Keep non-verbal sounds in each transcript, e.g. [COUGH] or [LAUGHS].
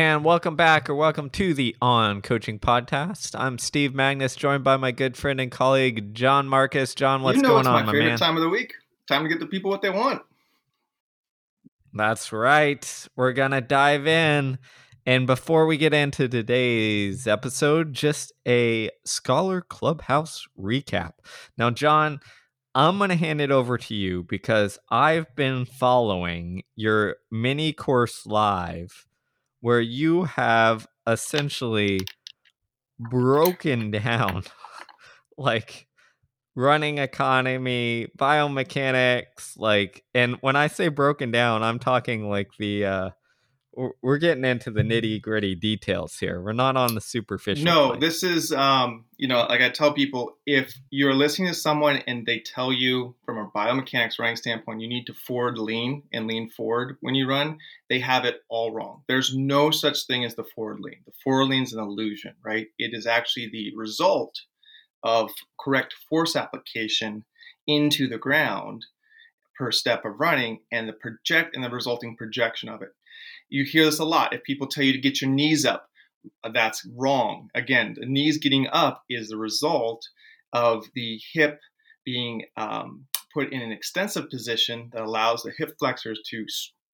And welcome back or welcome to the On Coaching Podcast. I'm Steve Magness, joined by my good friend and colleague John Marcus. John, what's you know going it's on, my my favorite man? time of the week. Time to get the people what they want. That's right. We're going to dive in. And before we get into today's episode, just a Scholar Clubhouse recap. Now, John, I'm going to hand it over to you because I've been following your mini course live where you have essentially broken down [LAUGHS] like running economy, biomechanics, like and when I say broken down, I'm talking like the uh we're- we're getting into the nitty gritty details here. We're not on the superficial. No, this is um, you know, like I tell people, if you're listening to someone and they tell you from a biomechanics running standpoint, you need to forward lean and lean forward when you run, they have it all wrong. There's no such thing as the forward lean. The forward lean is an illusion, right? It is actually the result of correct force application into the ground per step of running and the project and the resulting projection of it. You hear this a lot. If people tell you to get your knees up, that's wrong. Again, the knees getting up is the result of the hip being um, put in an extensive position that allows the hip flexors to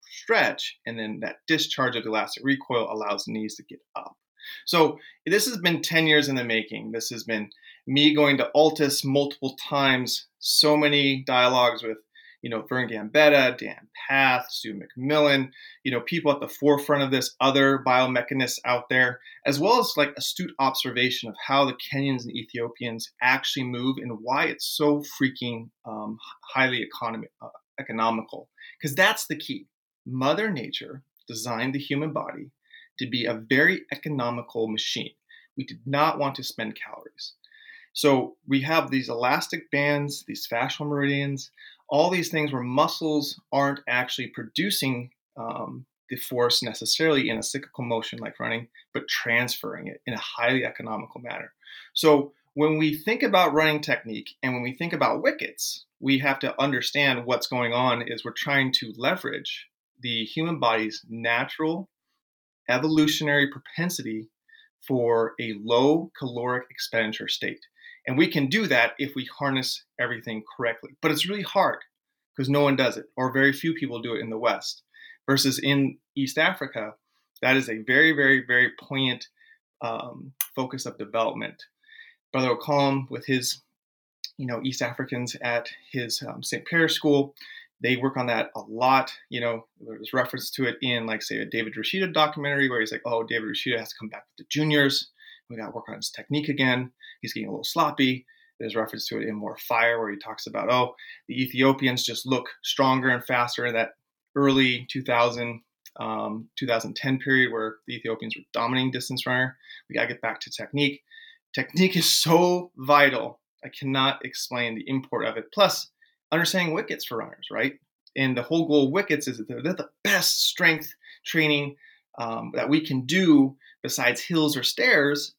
stretch, and then that discharge of the elastic recoil allows the knees to get up. So this has been 10 years in the making. This has been me going to ALTIS multiple times, so many dialogues with, you know, Vern Gambetta, Dan Pfaff, Stu McMillan, you know, people at the forefront of this, other biomechanists out there, as well as like astute observation of how the Kenyans and Ethiopians actually move and why it's so freaking um, highly economic, uh, economical. Because that's the key. Mother Nature designed the human body to be a very economical machine. We did not want to spend calories. So we have these elastic bands, these fascial meridians, all these things where muscles aren't actually producing um, the force necessarily in a cyclical motion like running, but transferring it in a highly economical manner. So when we think about running technique and when we think about wickets, we have to understand what's going on is we're trying to leverage the human body's natural evolutionary propensity for a low caloric expenditure state. And we can do that if we harness everything correctly. But it's really hard because no one does it, or very few people do it in the West. Versus in East Africa, that is a very, very, very poignant um, focus of development. Brother O'Callum, with his, you know, East Africans at his um, St. Pierre school, they work on that a lot. You know, there's reference to it in, like, say, a David Rudisha documentary where he's like, oh, David Rudisha has to come back with the juniors. We got to work on his technique again. He's getting a little sloppy. There's reference to it in More Fire where he talks about, oh, the Ethiopians just look stronger and faster that early 2000, um, 2010 period where the Ethiopians were dominating distance runner. We got to get back to technique. Technique is so vital. I cannot explain the import of it. Plus, understanding wickets for runners, right? And the whole goal of wickets is that they're, they're the best strength training um, that we can do besides hills or stairs,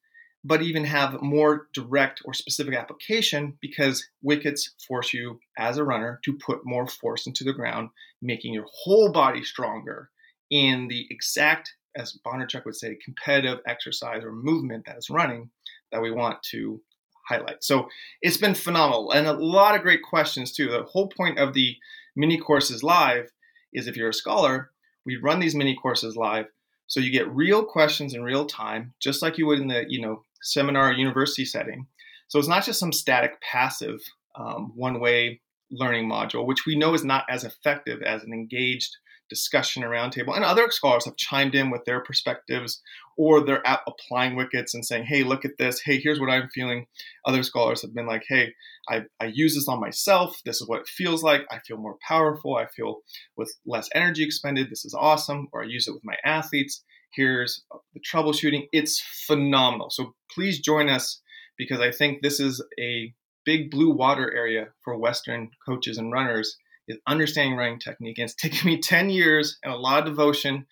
but even have more direct or specific application because wickets force you as a runner to put more force into the ground, making your whole body stronger in the exact, as Bondarchuk would say, competitive exercise or movement that is running that we want to highlight. So it's been phenomenal and a lot of great questions too. The whole point of the mini courses live is if you're a scholar, we run these mini courses live so you get real questions in real time, just like you would in the you know seminar or university setting. So it's not just some static, passive, um, one-way learning module, which we know is not as effective as an engaged discussion around table. And other scholars have chimed in with their perspectives, or they're applying wickets and saying, "Hey, look at this. Hey, here's what I'm feeling." Other scholars have been like, "Hey, I, I use this on myself. This is what it feels like. I feel more powerful. I feel with less energy expended. This is awesome." Or I use it with my athletes. Here's uh, the troubleshooting. It's phenomenal. So please join us because I think this is a big blue water area for Western coaches and runners is understanding running technique. And it's taken me 10 years and a lot of devotion,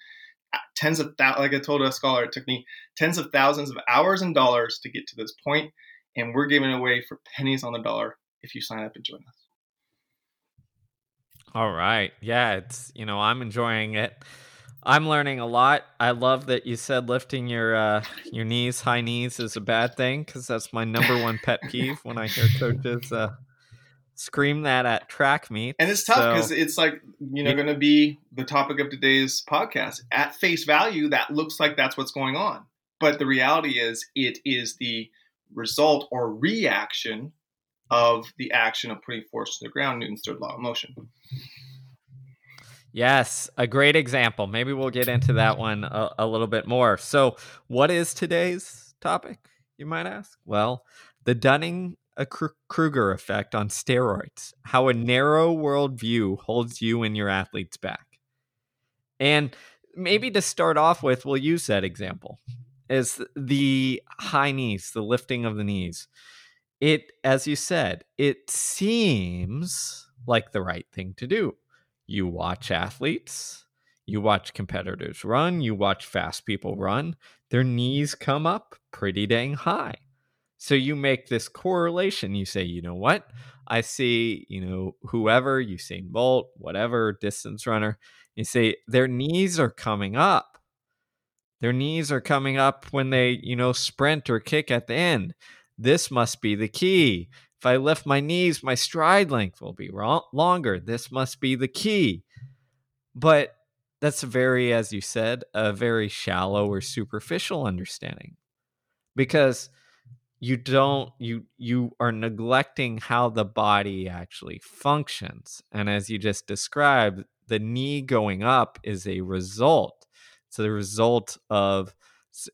uh, tens of thousands, like I told a scholar, it took me tens of thousands of hours and dollars to get to this point. And we're giving away for pennies on the dollar if you sign up and join us. All right. Yeah, it's you know, I'm enjoying it. I'm learning a lot. I love that you said lifting your uh, your knees, high knees, is a bad thing because that's my number one pet [LAUGHS] peeve when I hear coaches uh, scream that at track meet. And it's tough because so, it's like you know going to be the topic of today's podcast. At face value, that looks like that's what's going on, but the reality is it is the result or reaction of the action of putting force to the ground, Newton's third law of motion. Yes, a great example. Maybe we'll get into that one a, a little bit more. So, what is today's topic, you might ask? Well, the Dunning uh, Kruger effect on steroids, how a narrow worldview holds you and your athletes back. And maybe to start off with, we'll use that example is the high knees, the lifting of the knees. It, as you said, it seems like the right thing to do you watch athletes, you watch competitors run, you watch fast people run, their knees come up pretty dang high. So you make this correlation. You say, you know what? I see, you know, whoever, Usain Bolt, whatever distance runner, you say their knees are coming up. Their knees are coming up when they, you know, sprint or kick at the end. This must be the key. If I lift my knees, my stride length will be longer. This must be the key. But that's a very, as you said, a very shallow or superficial understanding because you don't you you are neglecting how the body actually functions and as you just described the knee going up is a result it's the result of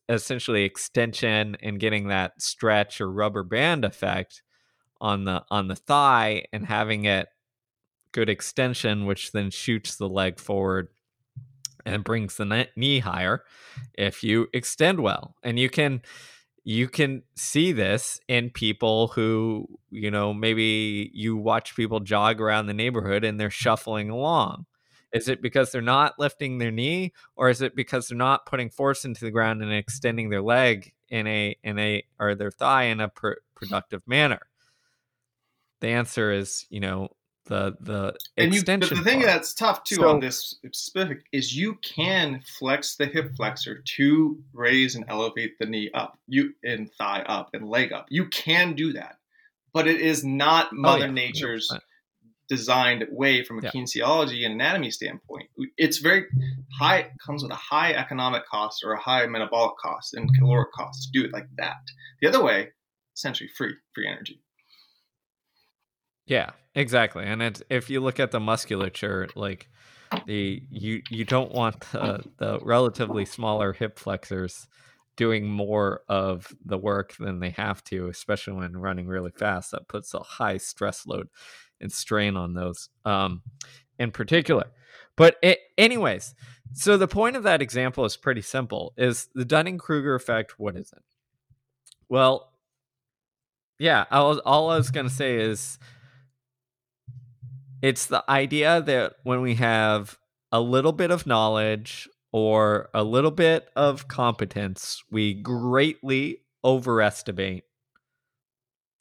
essentially extension and getting that stretch or rubber band effect on the on the thigh and having it good extension which then shoots the leg forward and brings the knee higher if you extend well. And you can you can see this in people who you know maybe you watch people jog around the neighborhood and they're shuffling along. Is it because they're not lifting their knee or is it because they're not putting force into the ground and extending their leg in a in a or their thigh in a pr- productive manner the answer is you know the the and extension. You, the thing part. that's tough too so, on this specific is you can flex the hip flexor to raise and elevate the knee up, you and thigh up and leg up. You can do that, but it is not Mother oh, yeah, Nature's 100%. designed way from a yeah. kinesiology and anatomy standpoint. It's very high. Comes with a high economic cost or a high metabolic cost and caloric cost to do it like that. The other way, essentially free, free energy. Yeah, exactly. And it's, if you look at the musculature, like the you you don't want the, the relatively smaller hip flexors doing more of the work than they have to, especially when running really fast. That puts a high stress load and strain on those um, in particular. But it, anyways, so the point of that example is pretty simple: is the Dunning Kruger effect? What is it? Well, yeah, I was, all I was gonna say is it's the idea that when we have a little bit of knowledge or a little bit of competence, we greatly overestimate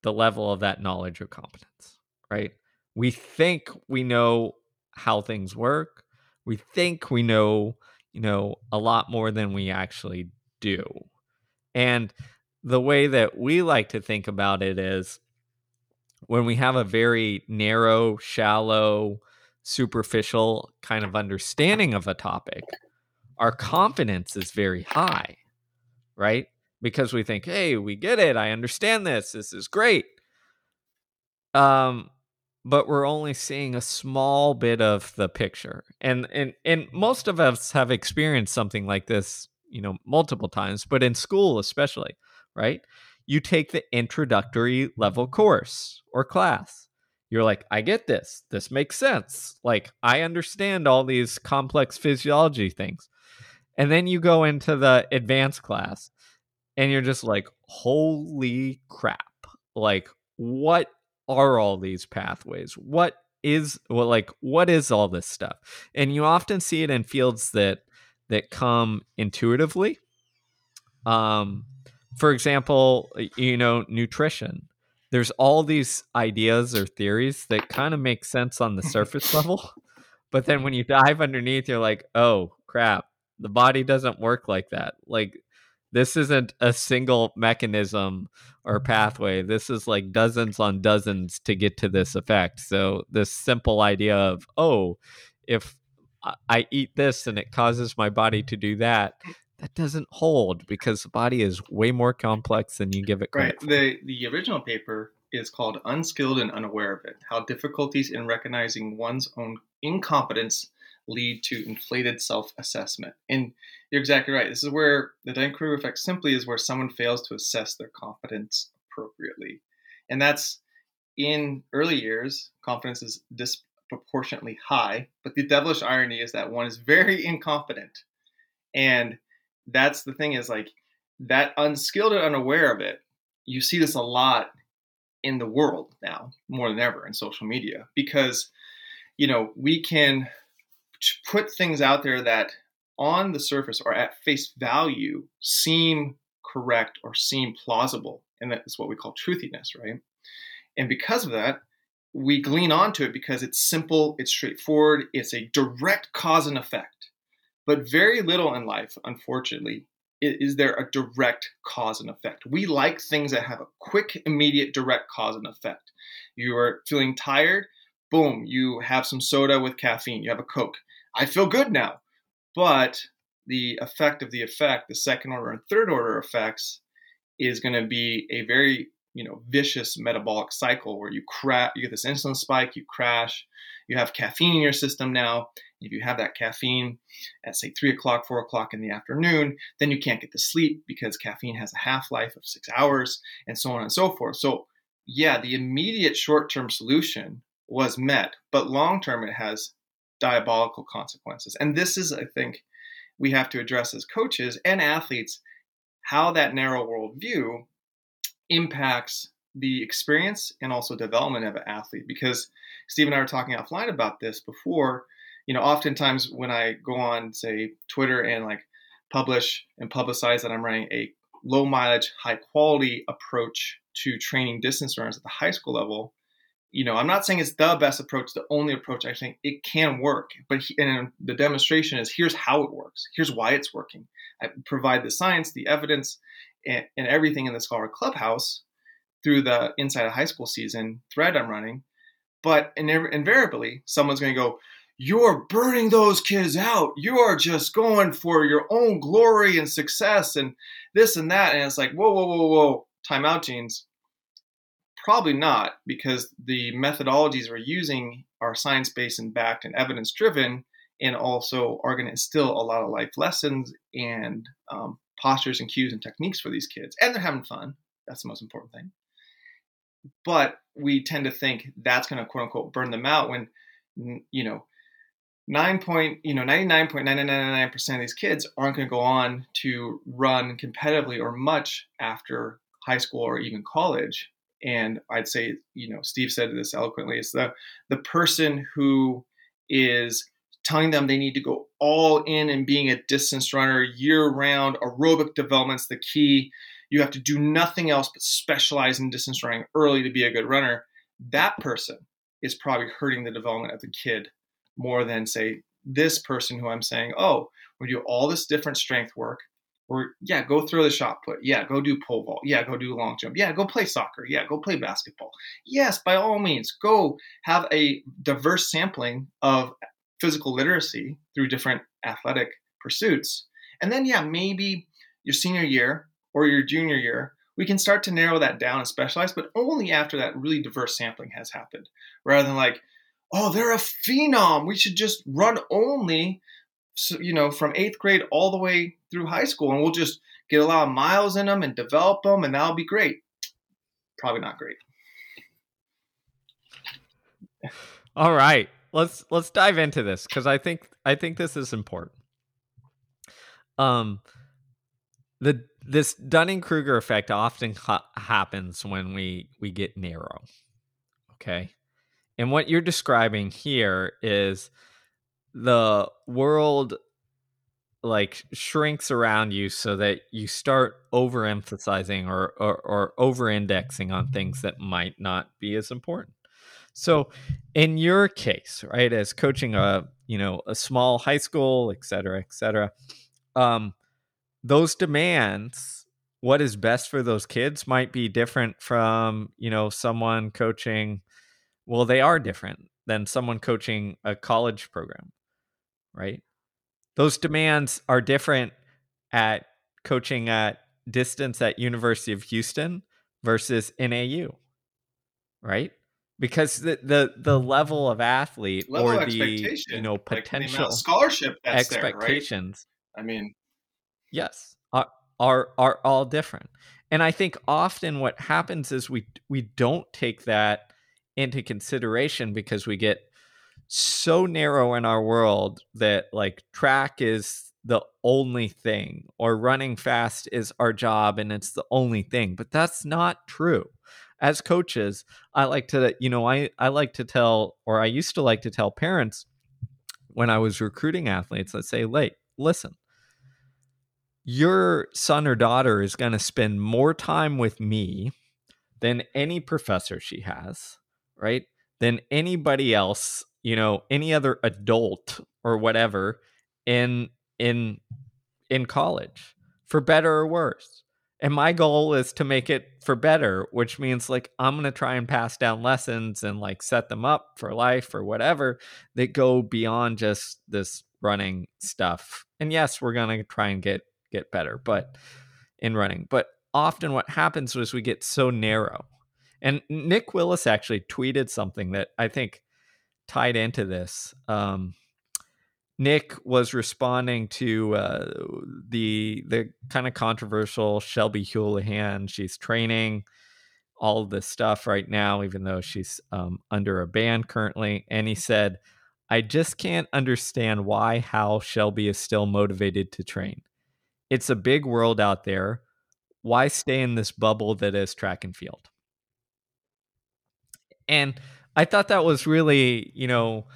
the level of that knowledge or competence, right? We think we know how things work. We think we know, you know, a lot more than we actually do. And the way that we like to think about it is when we have a very narrow, shallow, superficial kind of understanding of a topic, our confidence is very high, right? Because we think, hey, we get it. I understand this. This is great. Um, but we're only seeing a small bit of the picture. And and and most of us have experienced something like this, you know, multiple times, but in school especially, right? You take the introductory level course or class. You're like, I get this. This makes sense. Like, I understand all these complex physiology things. And then you go into the advanced class and you're just like, holy crap. Like, what are all these pathways? What is well like what is all this stuff? And you often see it in fields that that come intuitively. Um for example, you know, nutrition. There's all these ideas or theories that kind of make sense on the [LAUGHS] surface level, but then when you dive underneath, you're like, oh crap, The body doesn't work like that. Like this isn't a single mechanism or pathway. This is like dozens on dozens to get to this effect. So this simple idea of, oh, if I eat this and it causes my body to do that, that doesn't hold because the body is way more complex than you give it credit. Right. The the original paper is called Unskilled and Unaware of It: How Difficulties in Recognizing One's Own Incompetence Lead to Inflated Self-Assessment. And you're exactly right. This is where the Dunning-Kruger effect simply is where someone fails to assess their competence appropriately, and that's in early years. Confidence is disproportionately high, but the devilish irony is that one is very incompetent, and that's the thing is like that unskilled and unaware of it. You see this a lot in the world now more than ever in social media because you know we can put things out there that on the surface or at face value seem correct or seem plausible and that is what we call truthiness right and because of that we glean onto it because it's simple it's straightforward it's a direct cause and effect but very little in life unfortunately is there a direct cause and effect? We like things that have a quick, immediate, direct cause and effect. You are feeling tired, boom, you have some soda with caffeine, you have a Coke. I feel good now. But the effect of the effect, the second order and third order effects, is going to be a very you know vicious metabolic cycle where you crash you get this insulin spike you crash you have caffeine in your system now. If you have that caffeine at say three o'clock four o'clock in the afternoon then you can't get to sleep because caffeine has a half-life of six hours and so on and so forth. So yeah the immediate short-term solution was met but long-term it has diabolical consequences. And this is i think we have to address as coaches and athletes how that narrow worldview impacts the experience and also development of an athlete. Because Steve and I were talking offline about this before. You know, oftentimes when I go on, say, Twitter and like publish and publicize that I'm running a low mileage, high quality approach to training distance runners at the high school level, you know, I'm not saying it's the best approach, the only approach. I think it can work, but he, and the demonstration is here's how it works. Here's why it's working. I provide the science, the evidence, and, and everything in the Scholar Clubhouse through the inside of high school season thread I'm running. But invariably, someone's going to go, You're burning those kids out. You are just going for your own glory and success and this and that. And it's like, Whoa, whoa, whoa, whoa. Time out, jeans. Probably not, because the methodologies we're using are science based and backed and evidence driven, and also are going to instill a lot of life lessons and um, postures and cues and techniques for these kids, and they're having fun. That's the most important thing. But we tend to think that's going to quote unquote burn them out when, you know, nine point, you know, ninety nine point nine nine nine nine percent of these kids aren't going to go on to run competitively or much after high school or even college. And I'd say, you know, Steve said this eloquently. It's the the person who is telling them they need to go all in and being a distance runner year round. Aerobic development's the key. You have to do nothing else but specialize in distance running early to be a good runner. That person is probably hurting the development of the kid more than, say, this person who I'm saying, oh, we do all this different strength work. Or, yeah, go throw the shot put. Yeah, go do pole vault. Yeah, go do long jump. Yeah, go play soccer. Yeah, go play basketball. Yes, by all means, go have a diverse sampling of physical literacy through different athletic pursuits. And then, yeah, maybe your senior year or your junior year, we can start to narrow that down and specialize, but only after that really diverse sampling has happened, rather than like, oh, they're a phenom. We should just run only, you know, from eighth grade all the way through high school, and we'll just get a lot of miles in them and develop them, and that'll be great. Probably not great. All right let's let's dive into this because I think I think this is important. Um, the this Dunning Kruger effect often ha- happens when we we get narrow. Okay, and what you're describing here is the world like shrinks around you so that you start overemphasizing or, or, or over indexing on things that might not be as important so, in your case, right, as coaching a you know a small high school, et cetera, et cetera, um, those demands, what is best for those kids, might be different from you know someone coaching. Well, they are different than someone coaching a college program, right? Those demands are different at coaching at distance at University of Houston versus NAU, right? Because the the, the level of athlete Level or the you know like potential of scholarship that's there, right? expectations. I mean, yes are, are are all different. And i think often what happens is we we don't take that into consideration because we get so narrow in our world that like track is the only thing or running fast is our job and it's the only thing but that's not true as coaches i like to you know i i like to tell or i used to like to tell parents when i was recruiting athletes let's say late listen your son or daughter is going to spend more time with me than any professor she has, right? Than anybody else, you know, any other adult or whatever in in in college, for better or worse. And my goal is to make it for better, which means like I'm going to try and pass down lessons and like set them up for life or whatever that go beyond just this running stuff. And yes, we're going to try and get get better, but in running. But often what happens is we get so narrow. And Nick Willis actually tweeted something that I think tied into this. Um, Nick was responding to uh, the the kind of controversial Shelby Houlihan. She's training all this stuff right now, even though she's um, under a ban currently. And he said, "I just can't understand why how Shelby is still motivated to train. It's a big world out there. Why stay in this bubble that is track and field?" And I thought that was really, you know,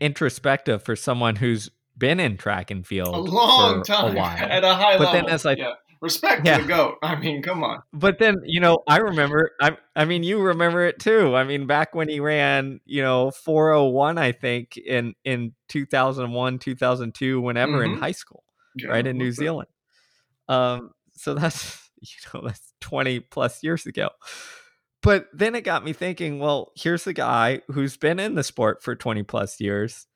introspective for someone who's been in track and field a long time a [LAUGHS] while. at a high but level. then as I yeah. respect Yeah. the goat. I mean, come on. but then you know I remember I I mean you remember it too. I mean back when he ran, you know, 401 I think in in 2001, 2002 whenever in Mhm. high school, Yeah, right in New? Zealand. Um so that's [LAUGHS] you know that's 20 plus years ago. But then it got me thinking, well, here's a guy who's been in the sport for 20 plus years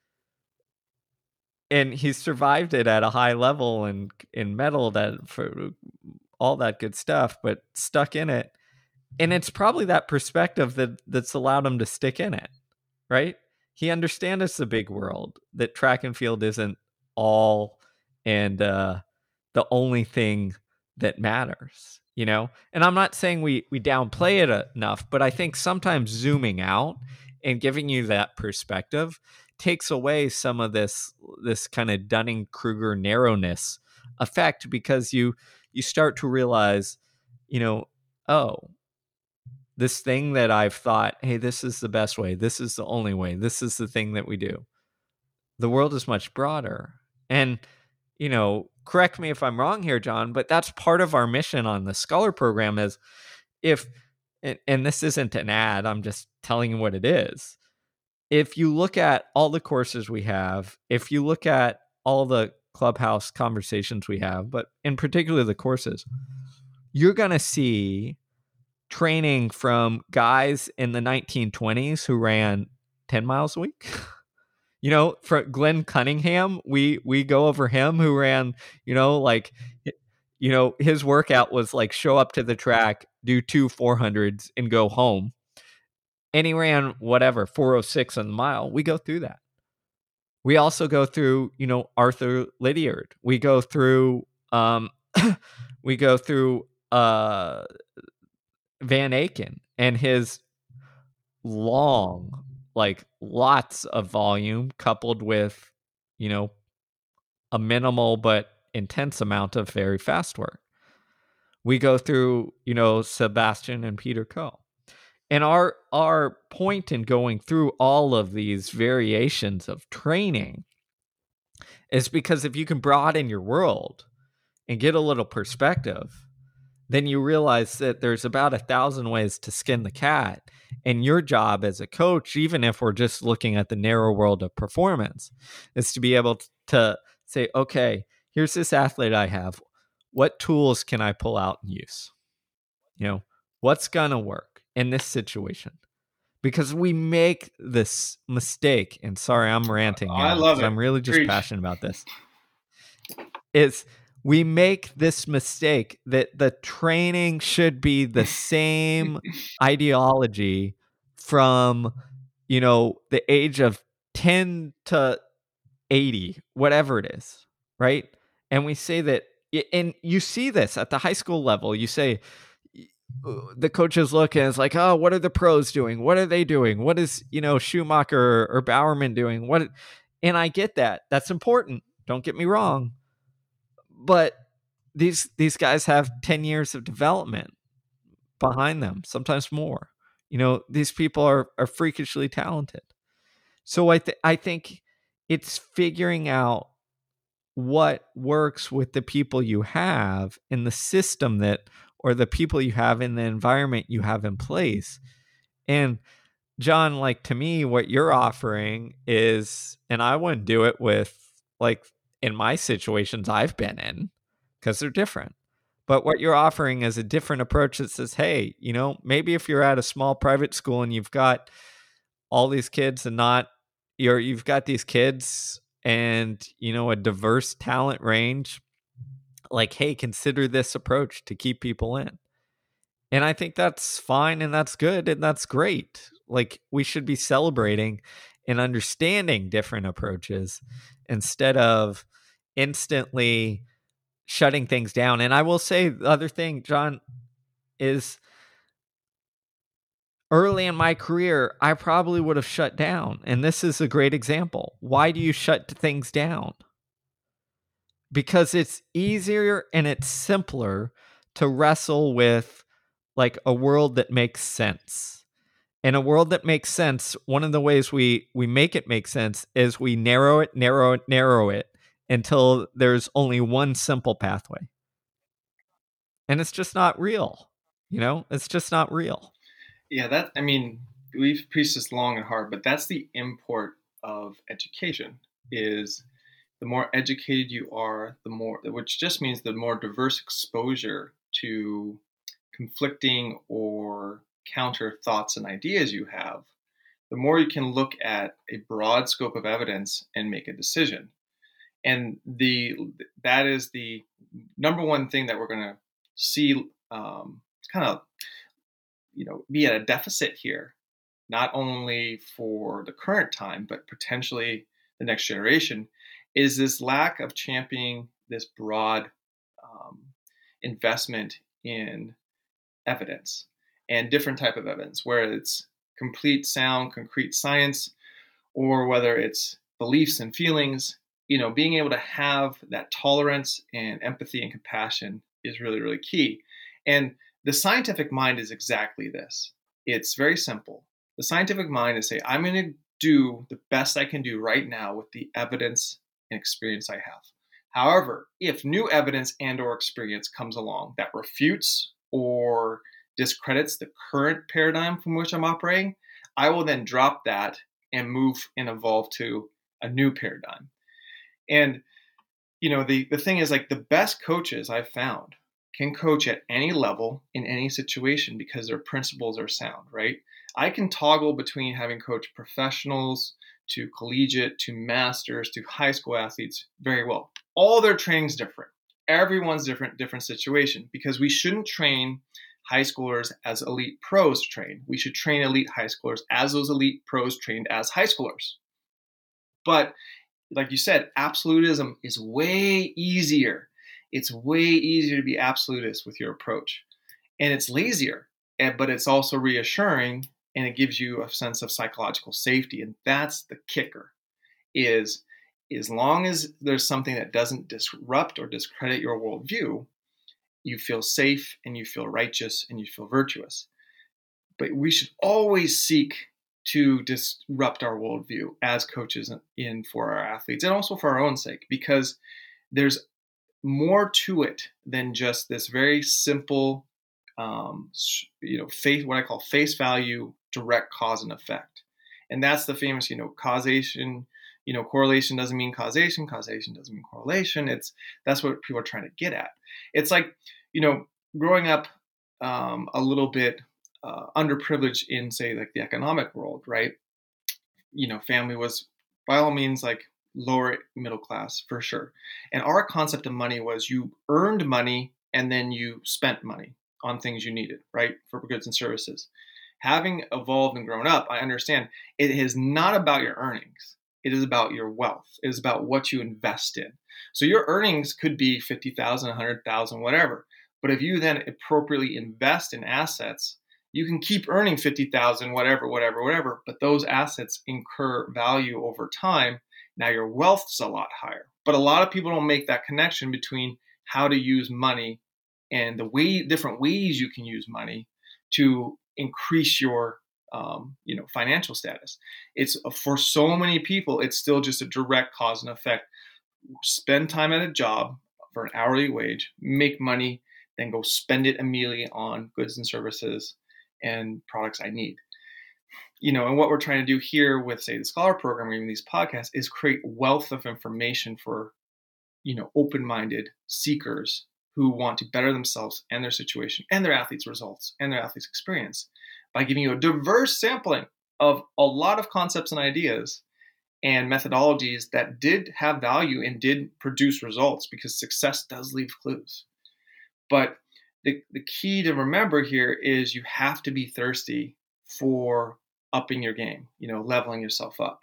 and he's survived it at a high level and in medal that for all that good stuff, but stuck in it. And it's probably that perspective that that's allowed him to stick in it, right? He understands it's a big world that track and field isn't all and uh, the only thing that matters, you know. And I'm not saying we we downplay it enough, but I think sometimes zooming out and giving you that perspective takes away some of this this kind of Dunning Kruger narrowness effect because you you start to realize, you know, oh, this thing that I've thought, hey, this is the best way, this is the only way, this is the thing that we do. The world is much broader. And, you know, correct me if I'm wrong here, John, but that's part of our mission on the Scholar program is if and, and this isn't an ad, I'm just telling you what it is if you look at all the courses we have, if you look at all the clubhouse conversations we have, but in particular the courses, you're going to see training from guys in the 1920s who ran 10 miles a week. [LAUGHS] You know, for Glenn Cunningham, we we go over him who ran, you know, like you know, his workout was like show up to the track, do two 400s and go home. And he ran whatever 406 on the mile. We go through that. We also go through you know arthur lydiard. We go through um [COUGHS] we go through uh van aaken and his long like lots of volume coupled with you know a minimal but intense amount of very fast work we go through you know sebastian and peter coe and our our point in going through all of these variations of training is because if you can broaden your world and get a little perspective, then you realize that there's about a thousand ways to skin the cat. And your job as a coach, even if we're just looking at the narrow world of performance, is to be able to say, okay, here's this athlete I have. What tools can I pull out and use? You know, what's going to work in this situation? Because we make this mistake, and sorry, I'm ranting. Now I love it. I'm really just Preach. passionate about this. Is we make this mistake that the training should be the [LAUGHS] same ideology from you know the age of 10 to 80 whatever it is right? And we say that and you see this at the high school level. You say uh, the coaches look and it's like oh what are the pros doing? What are they doing? What is you know schumacher or bowerman doing? What and i get that. That's important. Don't get me wrong but these these guys have 10 years of development behind them sometimes more. You know these people are are freakishly talented. So i th- i think it's figuring out what works with the people you have in the system that or the people you have in the environment you have in place. And john like to me what you're offering is and i wouldn't do it with like in my situations i've been in because they're different. But what you're offering is a different approach that says hey you know maybe if you're at a small private school and you've got all these kids and not you're you've got these kids and you know a diverse talent range like hey consider this approach to keep people in. And i think that's fine and that's good and that's great. Like we should be celebrating and understanding different approaches instead of instantly shutting things down and i will say the other thing john is early in my career, I probably would have shut down. And this is a great example. Why do you shut things down? Because it's easier and it's simpler to wrestle with like a world that makes sense. In a world that makes sense, one of the ways we we make it make sense is we narrow it, narrow it, narrow it until there's only one simple pathway. And it's just not real. You know, it's just not real. Yeah, that I mean, we've preached this long and hard, but that's the import of education is the more educated you are, the more which just means the more diverse exposure to conflicting or counter thoughts and ideas you have, the more you can look at a broad scope of evidence and make a decision. And the that is the number one thing that we're going to see um, kind of you know be at a deficit here not only for the current time but potentially the next generation is this lack of championing this broad um, investment in evidence and different type of evidence whether it's complete sound concrete science or whether it's beliefs and feelings you know being able to have that tolerance and empathy and compassion is really really key and the scientific mind is exactly this. It's very simple. The scientific mind is say, I'm going to do the best I can do right now with the evidence and experience I have. However, if new evidence and or experience comes along that refutes or discredits the current paradigm from which I'm operating, I will then drop that and move and evolve to a new paradigm. And you know, the the thing is like the best coaches I've found can coach at any level in any situation because their principles are sound, right? I can toggle between having coached professionals to collegiate to masters to high school athletes very well. All their training's different. Everyone's different, different situation because we shouldn't train high schoolers as elite pros train. We should train elite high schoolers as those elite pros trained as high schoolers. But like you said, absolutism is way easier it's way easier to be absolutist with your approach. And it's lazier, eh, but it's also reassuring and it gives you a sense of psychological safety. And that's the kicker is as long as there's something that doesn't disrupt or discredit your worldview, you feel safe and you feel righteous and you feel virtuous. But we should always seek to disrupt our worldview as coaches in for our athletes and also for our own sake because there's more to it than just this very simple, um, you know, face what I call face value direct cause and effect, and that's the famous you know causation you know, correlation doesn't mean causation, causation doesn't mean correlation. It's that's what people are trying to get at. It's like, you know, growing up um, a little bit uh, underprivileged in, say, like the economic world, right? You know, family was by all means like lower middle class for sure. And our concept of money was you earned money and then you spent money on things you needed, right? For goods and services. Having evolved and grown up, I understand it is not about your earnings. It is about your wealth. It is about what you invest in. So your earnings could be 50,000, 100,000, whatever. But if you then appropriately invest in assets, you can keep earning 50,000, whatever, whatever, whatever, but those assets incur value over time. Now your wealth's a lot higher. But a lot of people don't make that connection between how to use money and the way different ways you can use money to increase your um, you know financial status it's uh, for so many people it's still just a direct cause and effect spend time at a job for an hourly wage make money then go spend it immediately on goods and services and products i need you know and what we're trying to do here with say the scholar program or even these podcasts is create wealth of information for you know open-minded seekers who want to better themselves and their situation and their athletes' results and their athletes' experience by giving you a diverse sampling of a lot of concepts and ideas and methodologies that did have value and did produce results because success does leave clues. But the, the key to remember here is you have to be thirsty for upping your game, you know, leveling yourself up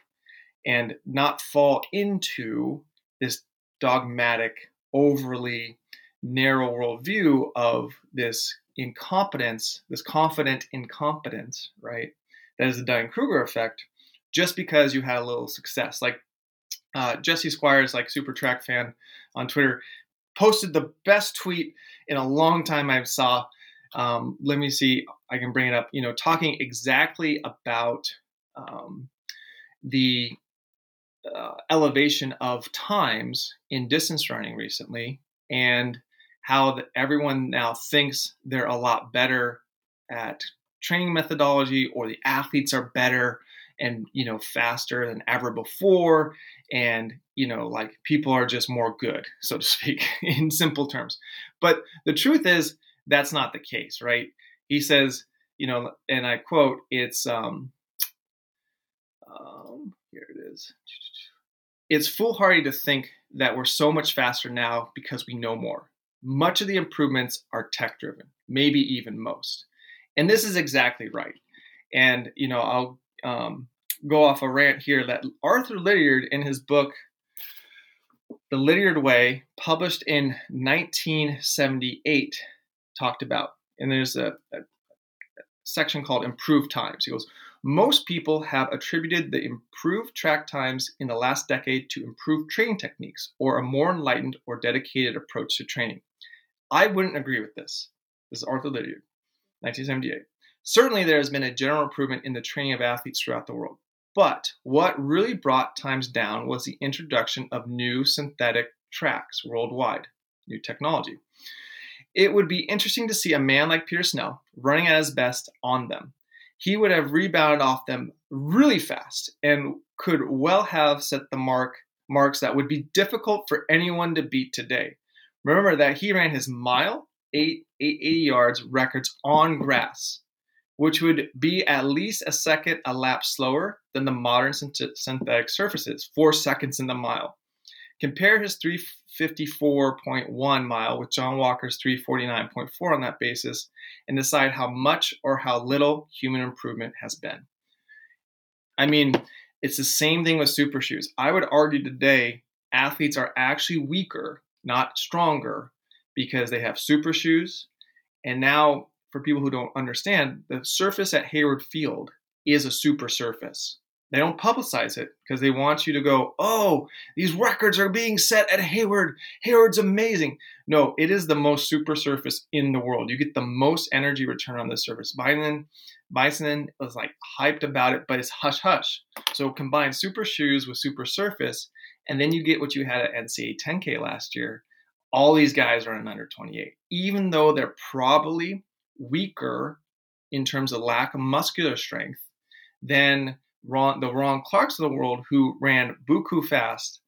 and not fall into this dogmatic, overly narrow worldview of this incompetence, this confident incompetence, right? That is the Dunning Kruger effect, just because you had a little success. Like uh, Jesse Squires, like super track fan on Twitter, posted the best tweet in a long time I saw. Um, let me see, I can bring it up. You know, talking exactly about um, the uh, elevation of times in distance running recently, and how the, everyone now thinks they're a lot better at training methodology or the athletes are better and you know faster than ever before and you know like people are just more good [LAUGHS] so to speak in simple terms but the truth is that's not the case right he says you know and i quote it's um, um here it is it's foolhardy to think that we're so much faster now because we know more much of the improvements are tech driven, maybe even most. And this is exactly right. And, you know, I'll um, go off a rant here that Arthur Lydiard, in his book, The Lydiard Way, published in 1978, talked about. And there's a, a section called Improved Times. He goes, most people have attributed the improved track times in the last decade to improved training techniques or a more enlightened or dedicated approach to training. I wouldn't agree with this. This is Arthur Lydiard, 1978. Certainly, there has been a general improvement in the training of athletes throughout the world. But what really brought times down was the introduction of new synthetic tracks worldwide, new technology. It would be interesting to see a man like Peter Snell running at his best on them. He would have rebounded off them really fast and could well have set the mark marks that would be difficult for anyone to beat today. Remember that he ran his mile, eight, eight, 80 yards records on grass, which would be at least a second a lap slower than the modern synthetic surfaces, four seconds in the mile. Compare his 354.1 mile with John Walker's 349.4 on that basis and decide how much or how little human improvement has been. I mean, it's the same thing with super shoes. I would argue today athletes are actually weaker not stronger, because they have super shoes. And now, for people who don't understand, the surface at Hayward Field is a super surface. They don't publicize it because they want you to go, oh, these records are being set at Hayward. Hayward's amazing. No, it is the most super surface in the world. You get the most energy return on this surface. Bison, Bison was like hyped about it, but it's hush hush. So combine super shoes with super surface, and then you get what you had at NCAA 10K last year. All these guys are in under 28, even though they're probably weaker in terms of lack of muscular strength than Ron, the Ron Clarks of the world who ran buku fast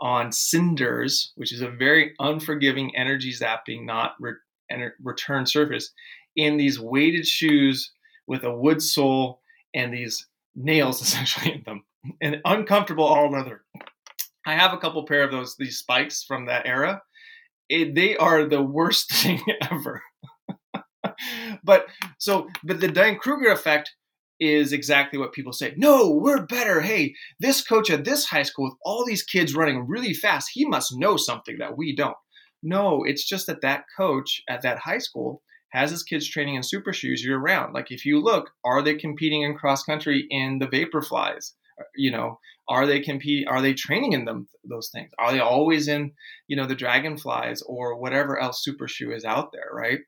on cinders, which is a very unforgiving energy zapping, not re- return surface, in these weighted shoes with a wood sole and these nails [LAUGHS] essentially in them, and uncomfortable all leather. I have a couple pair of those these spikes from that era. It, they are the worst [LAUGHS] thing ever. [LAUGHS] but so, but the Dunning Kruger effect is exactly what people say. No, we're better. Hey, this coach at this high school with all these kids running really fast, he must know something that we don't. No, it's just that that coach at that high school has his kids training in super shoes year round. Like if you look, are they competing in cross country in the Vaporflies? Uh, you know, are they compete? Are they training in them those things? Are they always in you know the Dragonflies or whatever else super shoe is out there? Right.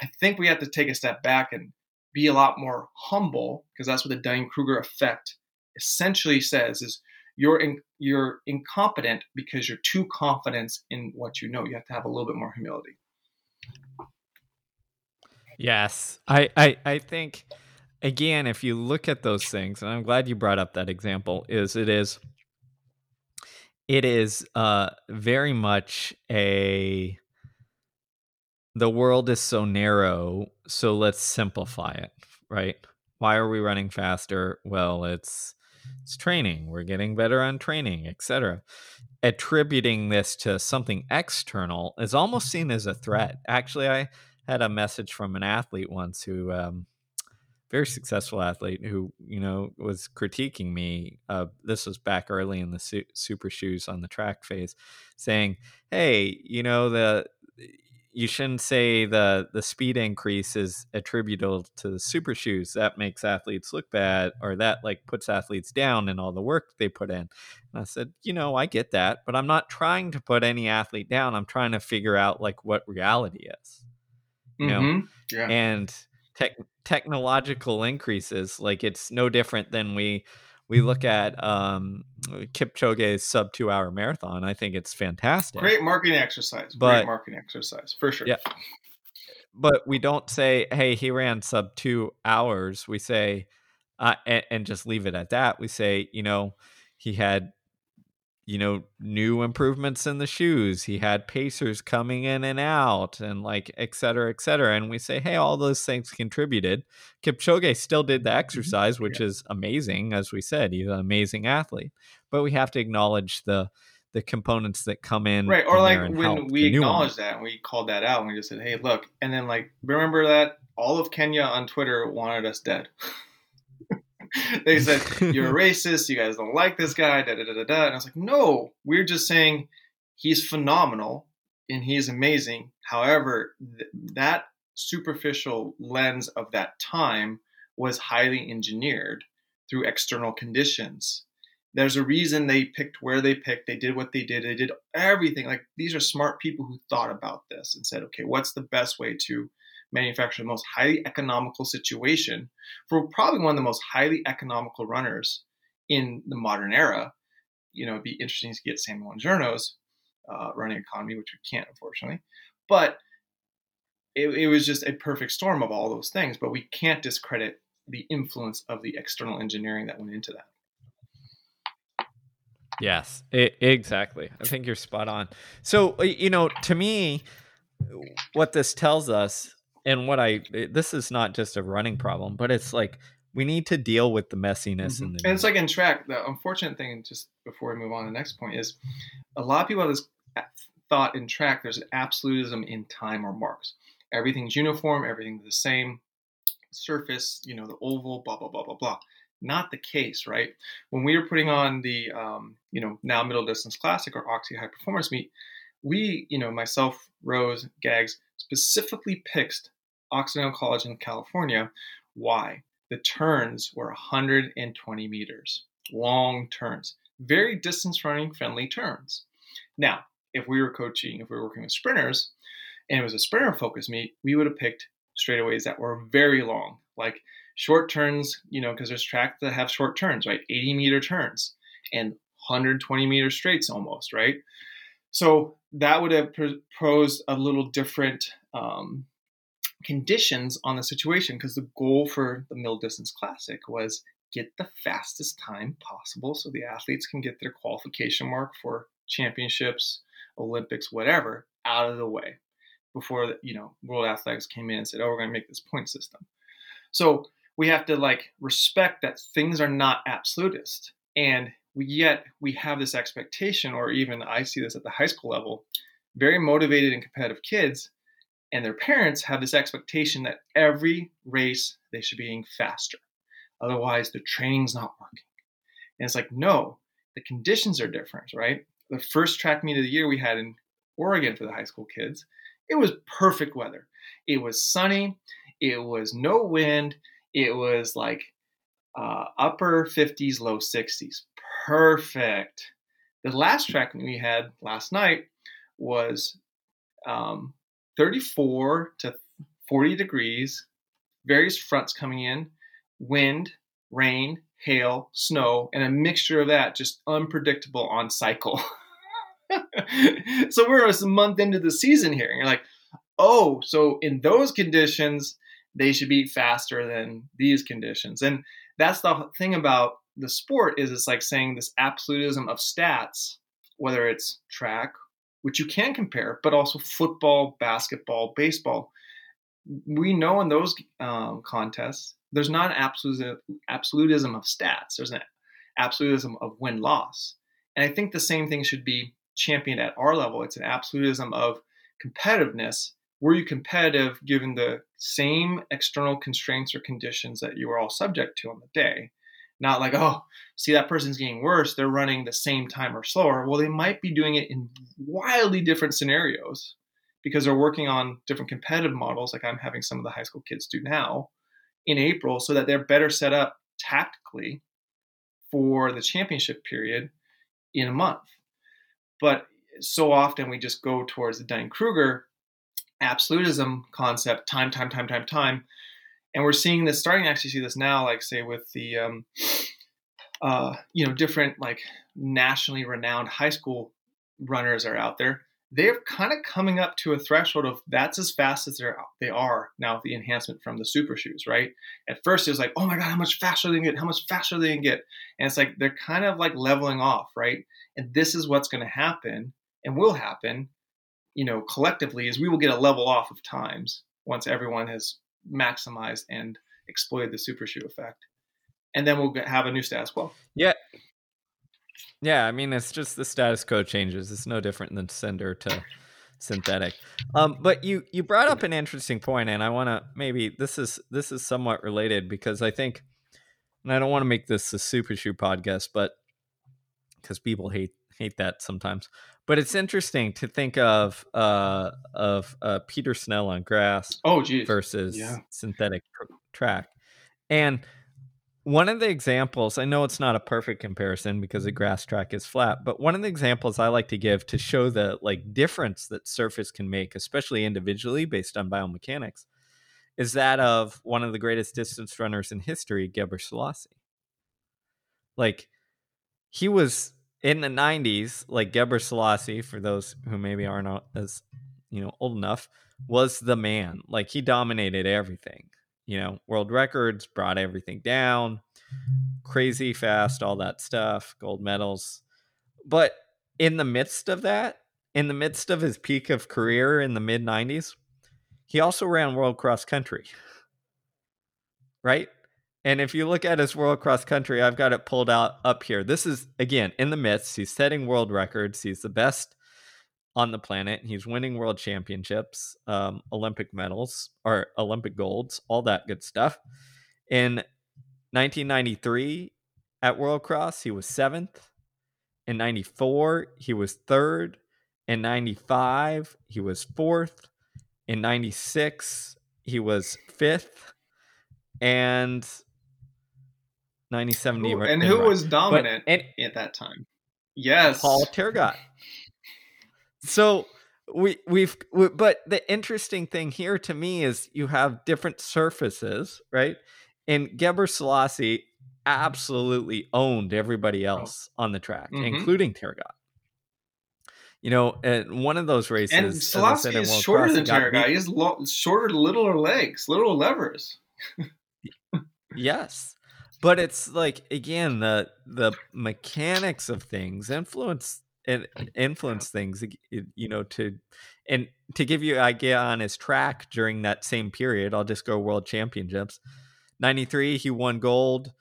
I think we have to take a step back and be a lot more humble because that's what the Dunning-Kruger effect essentially says is you're in, you're incompetent because you're too confident in what you know. You have to have a little bit more humility. Yes. I, I, I think again, if you look at those things, and I'm glad you brought up that example, is it is it is uh very much a the world is so narrow, so let's simplify it, right? Why are we running faster? Well, it's it's training. We're getting better on training, etc. Attributing this to something external is almost seen as a threat. Actually, I had a message from an athlete once who um, very successful athlete who you know was critiquing me uh, this was back early in the su- super shoes on the track phase saying hey you know the you shouldn't say the the speed increase is attributable to the super shoes. That makes athletes look bad, or that like puts athletes down in all the work they put in. And I said, you know, I get that, but I'm not trying to put any athlete down. I'm trying to figure out like what reality is. You mm-hmm. know, yeah. and tech technological increases like it's no different than we we look at um, Kipchoge's sub two hour marathon. I think it's fantastic. Great marketing exercise. But, Great marketing exercise for sure. Yeah. But we don't say, hey, he ran sub two hours. We say, uh, and, and just leave it at that. We say, you know, he had you know, new improvements in the shoes. He had pacers coming in and out and like et cetera, et cetera. And we say, hey, all those things contributed. Kipchoge still did the mm-hmm. exercise, which yeah. is amazing. As we said, he's an amazing athlete. But we have to acknowledge the the components that come in. Right. Or like when we acknowledge that and we called that out and we just said, hey, look. And then like, remember that all of Kenya on Twitter wanted us dead. [LAUGHS] [LAUGHS] they said you're a [LAUGHS] racist. You guys don't like this guy. Da da da da da. And I was like, no, we're just saying he's phenomenal and he's amazing. However, th- that superficial lens of that time was highly engineered through external conditions. There's a reason they picked where they picked. They did what they did. They did everything. Like these are smart people who thought about this and said, okay, what's the best way to manufacture the most highly economical situation for probably one of the most highly economical runners in the modern era. You know, it'd be interesting to get Samuel Journos uh, running economy, which we can't, unfortunately. But it, it was just a perfect storm of all those things. But we can't discredit the influence of the external engineering that went into that. Yes, it, exactly. I think you're spot on. So, you know, to me, what this tells us and what I eh, this is not just a running problem, but it's like we need to deal with the messiness mm-hmm. and, and it's like in track. The unfortunate thing, just before we move on to the next point, is a lot of people have this thought in track. There's an absolutism in time or marks. Everything's uniform. Everything's the same surface. You know, the oval. Blah blah blah blah blah. Not the case, right? When we were putting on the, um, you know, now middle distance classic or Oxy high performance meet, we, you know, myself, Rose, Gags, specifically picked Occidental College in California. Why? The turns were 120 meters, long turns, very distance running friendly turns. Now, if we were coaching, if we were working with sprinters, and it was a sprinter focus meet, we would have picked straightaways that were very long, like short turns, you know, because there's tracks that have short turns, right? 80 meter turns and 120 meter straights almost, right? So that would have posed a little different um, conditions on the situation because the goal for the middle distance classic was get the fastest time possible so the athletes can get their qualification mark for championships, Olympics, whatever, out of the way before you know World Athletics came in and said, "Oh, we're going to make this point system." So we have to like respect that things are not absolutist, and we yet we have this expectation, or even I see this at the high school level, very motivated and competitive kids, and their parents have this expectation that every race they should be being faster, otherwise the training's not working. And it's like, no, the conditions are different, right? The first track meet of the year we had in Oregon for the high school kids, it was perfect weather. It was sunny. It was no wind. It was like uh, upper 50s, low 60s. Perfect. The last track meet we had last night was um, 34 to 40 degrees, various fronts coming in, wind, rain, hail, snow, and a mixture of that, just unpredictable on cycle. [LAUGHS] so we're a month into the season here, and you're like, oh, so in those conditions, they should be faster than these conditions. And that's the thing about the sport is it's like saying this absolutism of stats, whether it's track, which you can compare, but also football, basketball, baseball. We know in those um, contests, there's not an absolutism of stats. There's an absolutism of win loss. And I think the same thing should be championed at our level. It's an absolutism of competitiveness. Were you competitive given the same external constraints or conditions that you were all subject to on the day? Not like, oh, see, that person's getting worse. They're running the same time or slower. Well, they might be doing it in wildly different scenarios because they're working on different competitive models, like I'm having some of the high school kids do now in April, so that they're better set up tactically for the championship period in a month. But so often we just go towards the Dunning Kruger absolutism concept time, time, time, time, time. And we're seeing this, starting to actually see this now, like say with the, um, [SNIFFS] uh, you know, different like nationally renowned high school runners are out there. They're kind of coming up to a threshold of that's as fast as they're, they are now with the enhancement from the super shoes, right? At first it was like, oh my God, how much faster they can get, how much faster they can get. And it's like they're kind of like leveling off, right? And this is what's going to happen and will happen, you know, collectively is we will get a level off of times once everyone has maximized and exploited the super shoe effect. And then we'll have a new status quo. Yeah. Yeah, I mean it's just the status quo changes. It's no different than cinder to synthetic. Um, but you you brought up an interesting point, and I want to maybe this is this is somewhat related because I think, and I don't want to make this a super shoe podcast, but because people hate hate that sometimes. But it's interesting to think of uh, of uh, Peter Snell on grass oh, geez. versus yeah. synthetic tr- track, and one of the examples i know it's not a perfect comparison because a grass track is flat but one of the examples i like to give to show the like difference that surface can make especially individually based on biomechanics is that of one of the greatest distance runners in history Gebrselassie like he was in the 90s, like Gebrselassie, for those who maybe aren't as you know old enough, was the man. Like he dominated everything. You know, world records, brought everything down, crazy fast, all that stuff, gold medals. But in the midst of that, in the midst of his peak of career in the mid 90s, he also ran world cross country. Right? And if you look at his world cross country, I've got it pulled out up here. This is again in the midst. He's setting world records. He's the best on the planet. He's winning world championships, um, Olympic medals or Olympic golds, all that good stuff. In 1993 at World Cross, he was seventh. In 94, he was third. In 95, he was fourth. In 96, he was fifth. And 97 Ooh, and who was dominant but, and, at that time? Yes, Paul Tergat. so we we've we, but the interesting thing here to me is you have different surfaces, right? And Gebrselassie absolutely owned everybody oh. else on the track, mm-hmm. including Tergat. You know, and one of those races, and Selassie is shorter than Tergat. He's lo- shorter, littler legs, little levers. yes, but it's like again the the mechanics of things influence and influence things you know to and to give you an idea on his track during that same period i'll just go world championships. 93 he won gold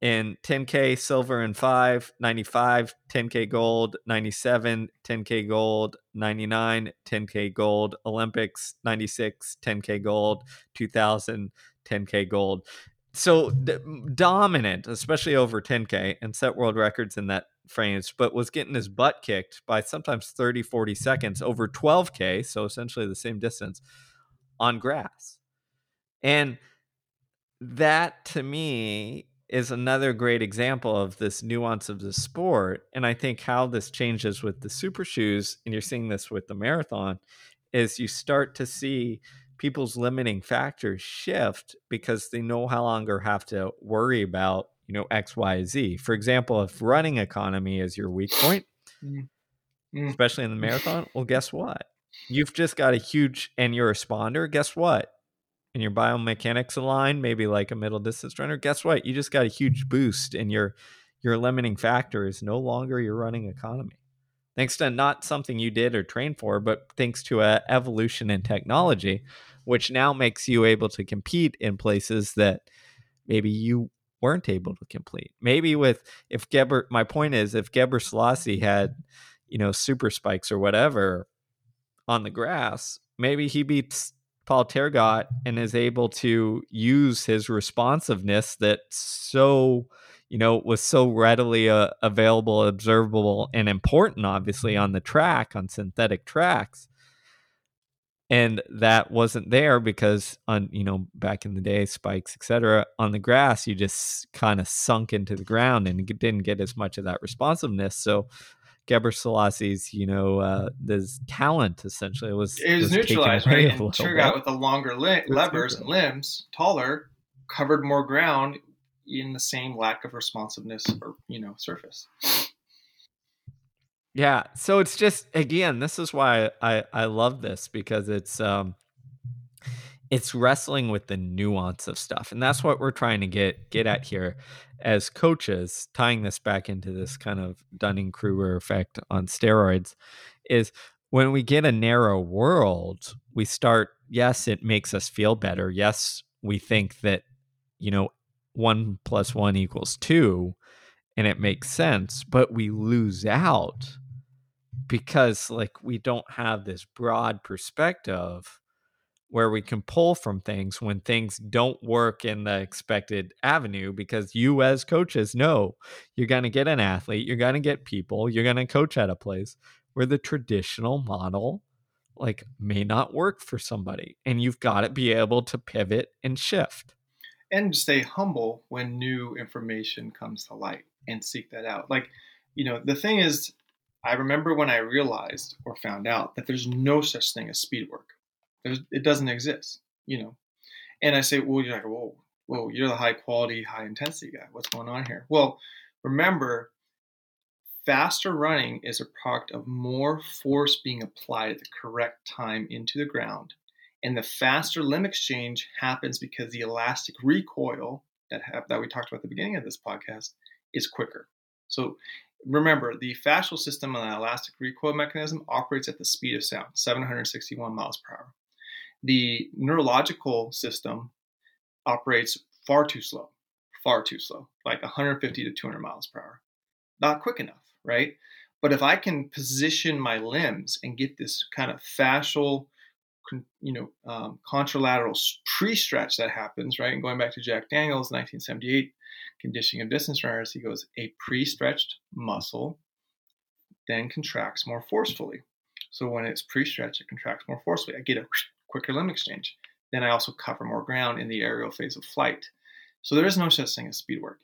in 10k silver and 5 95 10k gold 97 10k gold 99 10k gold olympics 96 10k gold 2000 10k gold so d- dominant especially over 10k and set world records in that frames but was getting his butt kicked by sometimes 30 40 seconds over 12k so essentially the same distance on grass and that to me is another great example of this nuance of the sport. And I think how this changes with the super shoes, and you're seeing this with the marathon, is you start to see people's limiting factors shift because they no longer have to worry about, you know, X, Y, Z. For example, if running economy is your weak point, mm. Mm. especially in the marathon, well, guess what? You've just got a huge, and you're a responder. Guess what? and your biomechanics align, maybe like a middle distance runner, guess what? You just got a huge boost and your your limiting factor is no longer your running economy. Thanks to not something you did or trained for, but thanks to a evolution in technology, which now makes you able to compete in places that maybe you weren't able to complete. Maybe with if Geber, my point is if Gebrselassie had, you know, super spikes or whatever on the grass, maybe he beats Paul Tergat and is able to use his responsiveness that so you know was so readily uh, available observable and important obviously on the track on synthetic tracks and that wasn't there because on you know back in the day spikes etc on the grass you just kind of sunk into the ground and didn't get as much of that responsiveness so Gebrselassie's, you know, uh, this talent essentially was it was, was neutralized, right? And with the longer li- levers and limbs, taller, covered more ground in the same lack of responsiveness or you know surface. Yeah, so it's just again, this is why I I love this because it's um it's wrestling with the nuance of stuff and that's what we're trying to get get at here as coaches tying this back into this kind of dunning-kruger effect on steroids is when we get a narrow world we start yes it makes us feel better. Yes we think that you know one plus one equals two and it makes sense but we lose out because like we don't have this broad perspective where we can pull from things when things don't work in the expected avenue because you as coaches know you're going to get an athlete you're going to get people you're going to coach at a place where the traditional model like may not work for somebody and you've got to be able to pivot and shift. And stay humble when new information comes to light and seek that out. Like you know the thing is i remember when i realized or found out that there's no such thing as speed work there's, it doesn't exist, you know. And I say, well, you're like, whoa, whoa, you're the high quality, high intensity guy. What's going on here? Well, remember, faster running is a product of more force being applied at the correct time into the ground. And the faster limb exchange happens because the elastic recoil that that we talked about at the beginning of this podcast is quicker. So remember, the fascial system and the elastic recoil mechanism operates at the speed of sound, 761 miles per hour the neurological system operates far too slow, far too slow, like 150 to 200 miles per hour. Not quick enough, right? But if I can position my limbs and get this kind of fascial, you know, um, contralateral pre-stretch that happens, right? And going back to Jack Daniels, 1978 conditioning of distance runners, he goes, a pre-stretched muscle then contracts more forcefully. So when it's pre-stretched, it contracts more forcefully. I get a quicker limb exchange. Then I also cover more ground in the aerial phase of flight. So there is no such thing as speed work.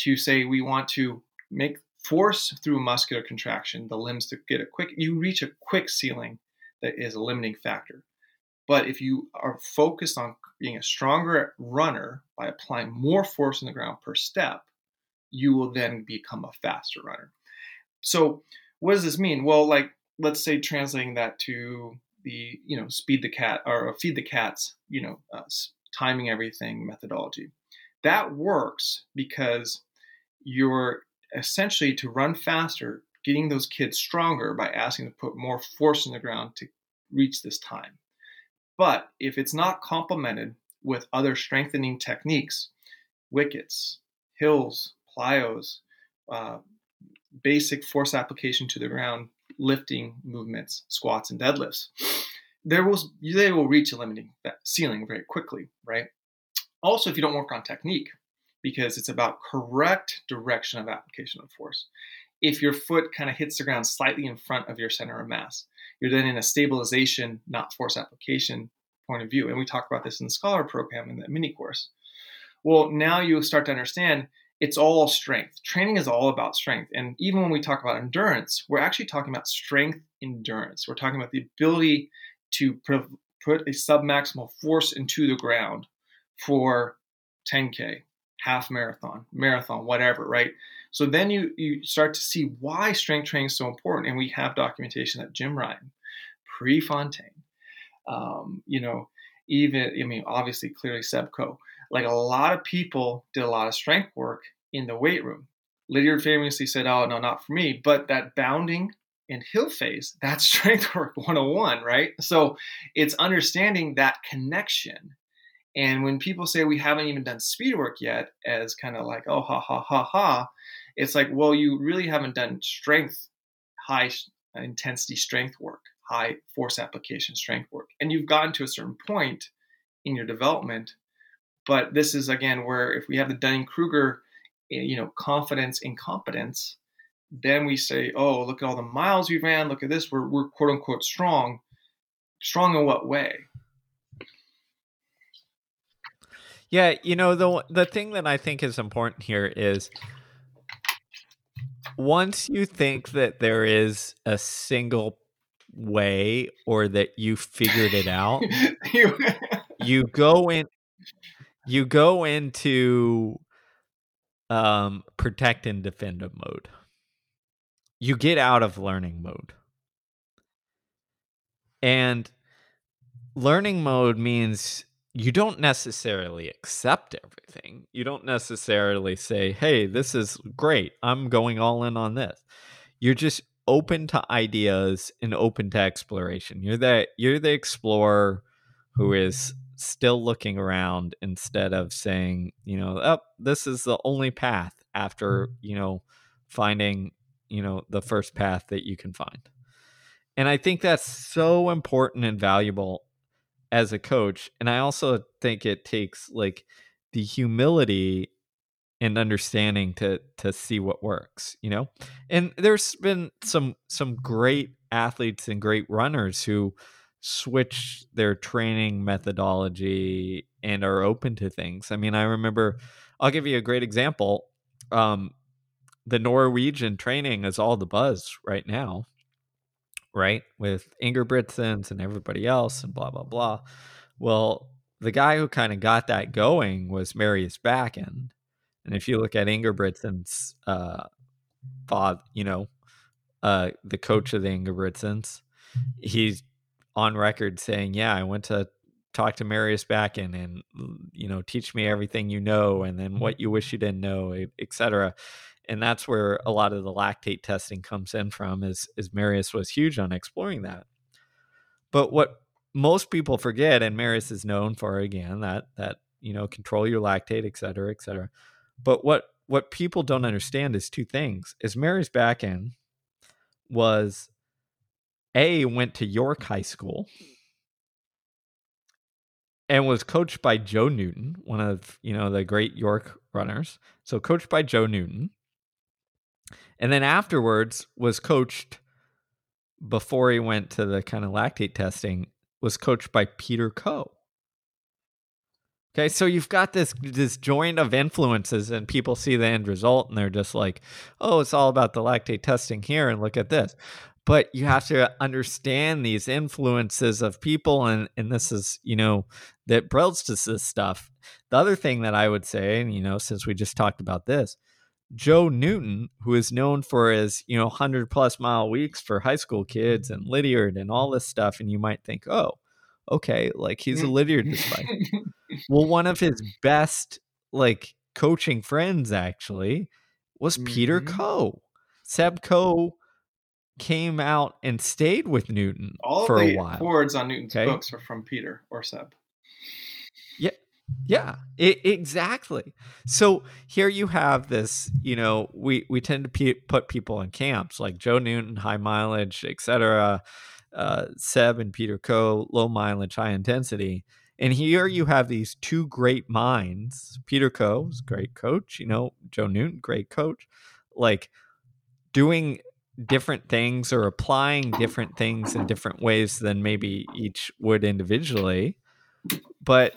To say we want to make force through muscular contraction the limbs to get a quick, you reach a quick ceiling that is a limiting factor. But if you are focused on being a stronger runner by applying more force on the ground per step, you will then become a faster runner. So, what does this mean? Well, like, let's say translating that to the you know speed the cat or feed the cats you know uh, timing everything methodology that works because you're essentially to run faster, getting those kids stronger by asking to put more force in the ground to reach this time. But if it's not complemented with other strengthening techniques, wickets, hills, plyos, uh, basic force application to the ground, lifting movements, squats, and deadlifts, there will they will reach a limiting ceiling very quickly, right? Also, if you don't work on technique, because it's about correct direction of application of force. If your foot kind of hits the ground slightly in front of your center of mass, you're then in a stabilization, not force application point of view. And we talk about this in the Scholar program in that mini course. Well, now you start to understand it's all strength. Training is all about strength. And even when we talk about endurance, we're actually talking about strength endurance. We're talking about the ability to put a submaximal force into the ground for 10K, half marathon, marathon, whatever, right? So then you you start to see why strength training is so important, and we have documentation that Jim Ryun, Prefontaine, um, you know, even I mean, obviously, clearly Seb Coe, like a lot of people did a lot of strength work in the weight room. Lydiard famously said, "Oh no, not for me." But that bounding and hill phase, that's [LAUGHS] strength work 101, right? So it's understanding that connection and when people say we haven't even done speed work yet, as kind of like, oh, ha, ha, ha, ha, it's like, well, you really haven't done strength, high intensity strength work, high force application strength work. And you've gotten to a certain point in your development. But this is, again, where if we have the Dunning Kruger, eh, you know, confidence incompetence, then we say, oh, look at all the miles we ran. Look at this. We're, we're quote unquote strong. Strong in what way? Yeah, you know the the thing that I think is important here is once you think that there is a single way or that you figured it out, [LAUGHS] you go in you go into um protect and defend mode. You get out of learning mode. And learning mode means you don't necessarily accept everything. You don't necessarily say, hey, this is great. I'm going all in on this. You're just open to ideas and open to exploration. You're the you're the explorer who is still looking around instead of saying, you know, oh, this is the only path after, mm-hmm. you know, finding, you know, the first path that you can find. And I think that's so important and valuable as a coach and i also think it takes like the humility and understanding to to see what works you know? And there's been some some great athletes and great runners who switch their training methodology and are open to things. I mean i remember i'll give you a great example um the norwegian training is all the buzz right now right? With Ingebrigtsens and everybody else and blah, blah, blah. Well, the guy who kind of got that going was Marius Bakken. And if you look at Ingebrigtsen's uh, father, you know, uh, the coach of the Ingebrigtsens, he's on record saying, Yeah, I went to talk to Marius Bakken and, you know, teach me everything you know and then what you wish you didn't know, etc and that's where a lot of the lactate testing comes in from is is Marius was huge on exploring that. But what most people forget, and Marius is known for again, that that you know, control your lactate, et cetera, et cetera. But what what people don't understand is two things. Is Marius Bakken was A went to York High School and was coached by Joe Newton, one of, you know, the great York runners. So coached by Joe Newton and then afterwards was coached before he went to the kind of lactate testing was coached by Peter Coe. Okay, so you've got this this joint of influences, and people see the end result, and they're just like, "Oh, it's all about the lactate testing here, and look at this." But you have to understand these influences of people, and and this is you know that builds to this stuff. The other thing that I would say, and you know, since we just talked about this, Joe Newton, who is known for his, you know, 100 plus mile weeks for high school kids and Lydiard and all this stuff. And you might think, oh, okay, like he's a Lydiard despite. [LAUGHS] well, one of his best like coaching friends actually was Peter Mhm. Coe. Seb Coe came out and stayed with Newton All for a the while. forwards on Newton's Okay. books are from Peter or Seb. Yeah, i exactly. So here you have this, you know, we we tend to put people in camps like Joe Newton, high mileage, etc. Uh, Seb and Peter Coe, low mileage, high intensity. And here you have these two great minds. Peter Coe is great coach, you know, Joe Newton, great coach, like doing different things or applying different things in different ways than maybe each would individually. But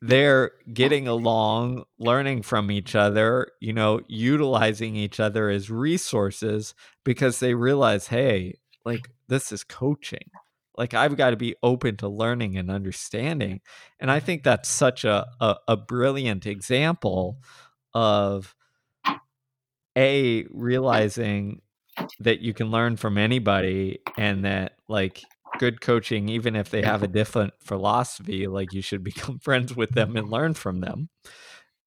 they're getting along, learning from each other, you know, utilizing each other as resources because they realize, hey, like this is coaching. Like I've got to be open to learning and understanding. And I think that's such a, a, a brilliant example of a realizing that you can learn from anybody and that like good coaching even if they have a different philosophy like you should [LAUGHS] become friends with them and learn from them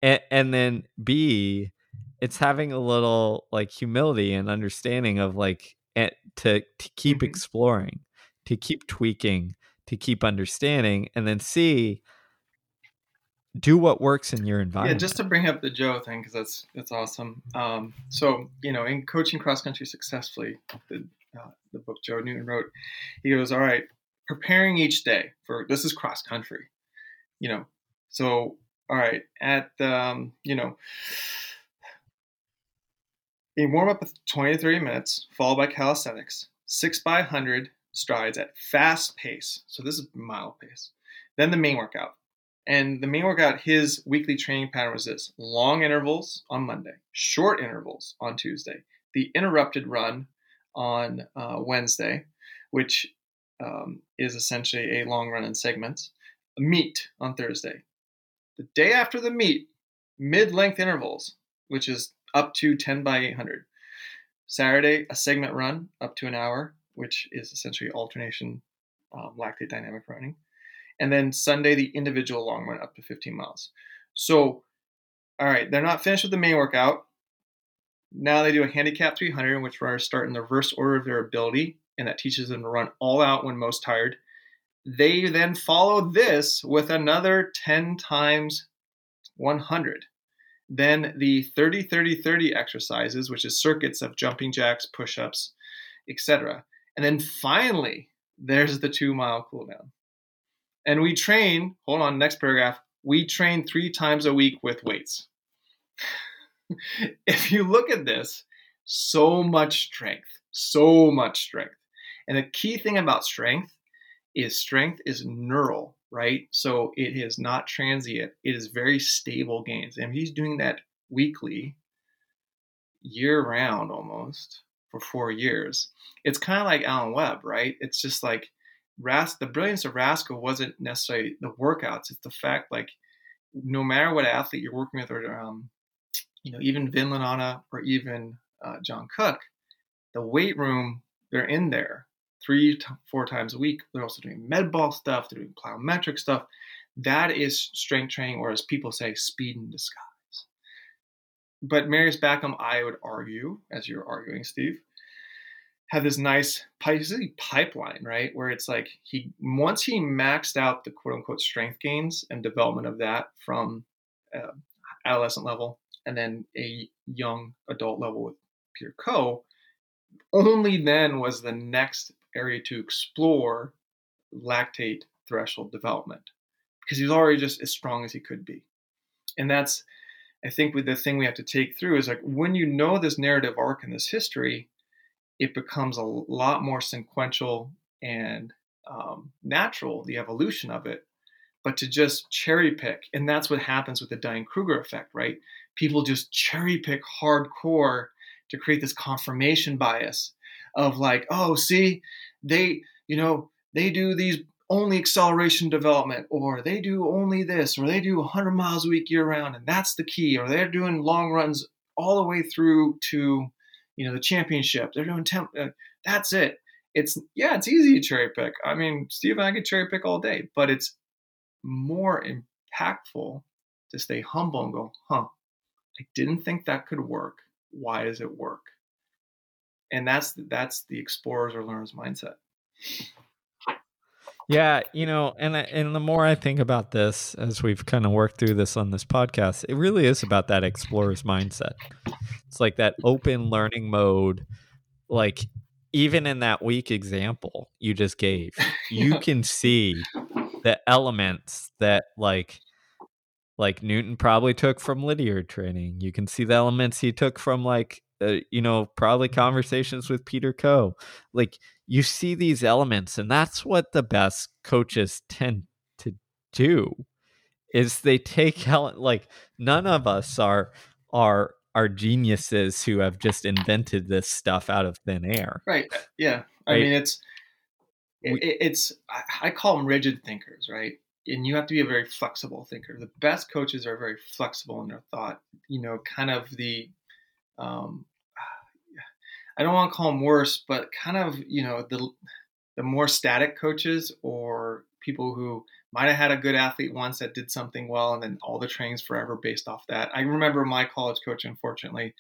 and, and then b it's having a little like humility and understanding of like to, to keep Mhm. exploring to keep tweaking to keep understanding and then c do what works in your environment. Yeah, just to bring up the Joe thing because that's that's awesome. Um, so you know, in coaching cross country successfully, the uh, the book Joe Newton wrote, he goes, "All right, preparing each day for this is cross country, you know. So all right, at um, you know, a warm up of twenty to thirty minutes, followed by calisthenics, six by hundred strides at fast pace. So this is mile pace. Then the main workout." And the main workout, his weekly training pattern was this long intervals on Monday, short intervals on Tuesday, the interrupted run on uh, Wednesday, which um, is essentially a long run in segments, a meet on Thursday. The day after the meet, mid length intervals, which is up to 10 by 800. Saturday, a segment run up to an hour, which is essentially alternation um, lactate dynamic running and then Sunday the individual long run up to 15 miles. So, all right, they're not finished with the main workout. Now they do a handicap 300, in which runners start in the reverse order of their ability, and that teaches them to run all out when most tired. They then follow this with another 10 times 100. Then the 30 30 30 exercises, which is circuits of jumping jacks, push ups, etc. And then finally, there's the two mile cooldown. And we train, hold on, next paragraph. We train three times a week with weights. [LAUGHS] if you look at this, so much strength, so much strength. And the key thing about strength is strength is neural, right? So it is not transient, it is very stable gains. And he's doing that weekly, year round almost for four years. It's kind of like Alan Webb, right? It's just like Ras- the brilliance of Raczko wasn't necessarily the workouts. It's the fact like no matter what athlete you're working with, or um, you know, even Vin Lananna or even uh, John Cook, the weight room they're in there three to four times a week. They're also doing med ball stuff. They're doing plyometric stuff. That is strength training, or as people say, speed in disguise. But Marius Bakken, I would argue, as you're arguing, Steve, had this nice pipeline, right? Where it's like he once he maxed out the quote unquote strength gains and development of that from uh, adolescent level and then a young adult level with Peter Coe, only then was the next area to explore lactate threshold development because he's already just as strong as he could be. And that's, I think, the thing we have to take through is like when you know this narrative arc and this history, it becomes a lot more sequential and um, natural, the evolution of it. But to just cherry pick, and that's what happens with the Dunning Kruger effect, right? People just cherry pick hardcore to create this confirmation bias of like, oh, see, they, you know, they do these only acceleration development, or they do only this, or they do 100 miles a week year round, and that's the key, or they're doing long runs all the way through to you know the championship. They're doing temp uh, that's it. It's yeah it's easy to cherry pick. I mean steve and i could cherry pick all day but it's more impactful to stay humble and go, huh, I didn't think that could work. Why does it work? And that's that's the explorers or learners mindset. Yeah, you know, and and the more I think about this as we've kind of worked through this on this podcast, it really is about that explorer's mindset. It's like that open learning mode like even in that weak example you just gave, [LAUGHS] you can see the elements that like like Newton probably took from Lydiard training. You can see the elements he took from like uh, you know probably conversations with Peter Coe. Like you see these elements, and that's what the best coaches tend to do. Is they take [LAUGHS] like none of us are are are geniuses who have just invented this stuff out of thin air. Right. Yeah. I right? mean, it's it, it's I call them rigid thinkers, right? And you have to be a very flexible thinker. The best coaches are very flexible in their thought. You know, kind of the um, [SIGHS] I don't want to call them worse, but kind of you know the the more static coaches or people who might have had a good athlete once that did something well, and then all the trainings forever based off that. I remember my college coach, unfortunately,